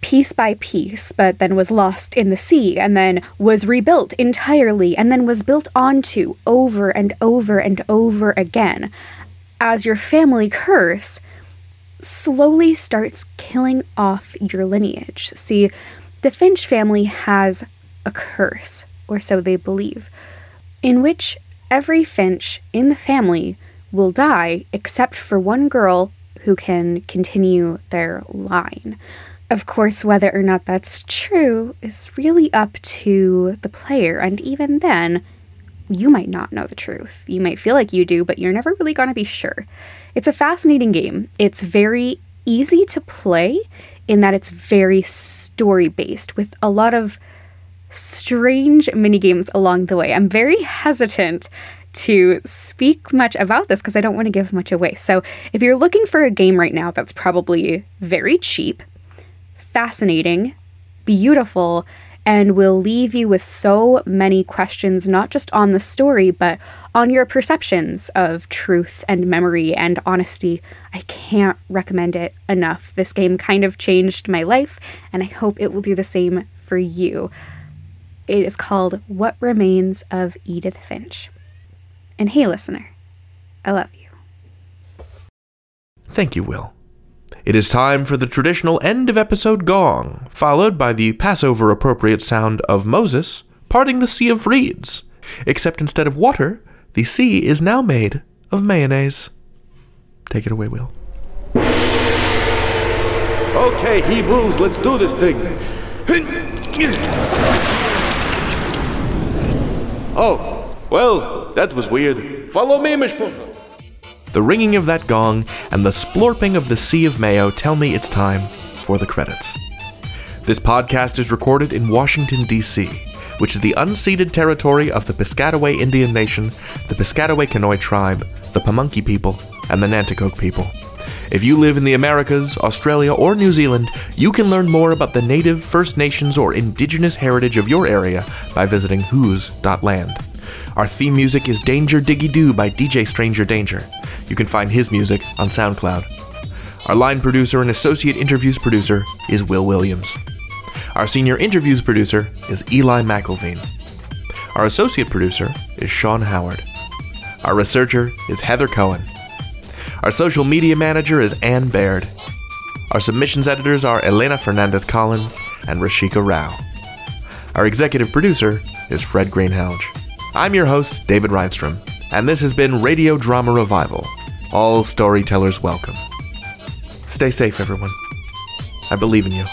piece by piece, but then was lost in the sea, and then was rebuilt entirely, and then was built onto over and over and over again, as your family curse slowly starts killing off your lineage. See, the Finch family has a curse, or so they believe, in which every Finch in the family will die except for one girl who can continue their line. Of course, whether or not that's true is really up to the player, and even then, you might not know the truth. You might feel like you do, but you're never really going to be sure. It's a fascinating game. It's very easy to play in that it's very story based with a lot of strange mini games along the way. I'm very hesitant to speak much about this because I don't want to give much away. So, if you're looking for a game right now that's probably very cheap, fascinating, beautiful, and will leave you with so many questions, not just on the story, but on your perceptions of truth and memory and honesty. I can't recommend it enough. This game kind of changed my life, and I hope it will do the same for you. It is called What Remains of Edith Finch. And hey, listener, I love you. Thank you, Wil. It is time for the traditional end of episode gong, followed by the Passover appropriate sound of Moses parting the Sea of Reeds. Except instead of water, the sea is now made of mayonnaise. Take it away, Wil. Okay, Hebrews, let's do this thing. Oh, well, that was weird. Follow me, Mishpucha. The ringing of that gong and the splorping of the sea of mayo tell me it's time for the credits. This podcast is recorded in Washington, D.C., which is the unceded territory of the Piscataway Indian Nation, the Piscataway Conoy tribe, the Pamunkey people, and the Nanticoke people. If you live in the Americas, Australia, or New Zealand, you can learn more about the native, First Nations, or indigenous heritage of your area by visiting whos.land. Our theme music is Danger Diggy Doo by DJ Stranger Danger. You can find his music on SoundCloud. Our line producer and associate interviews producer is Wil Williams. Our senior interviews producer is Eli McIlveen. Our associate producer is Sean Howard. Our researcher is Heather Cohen. Our social media manager is Anne Baird. Our submissions editors are Elena Fernández Collins and Rashika Rao. Our executive producer is Fred Greenhalgh. I'm your host, David Rheinstrom, and this has been Radio Drama Revival. All storytellers welcome. Stay safe, everyone. I believe in you.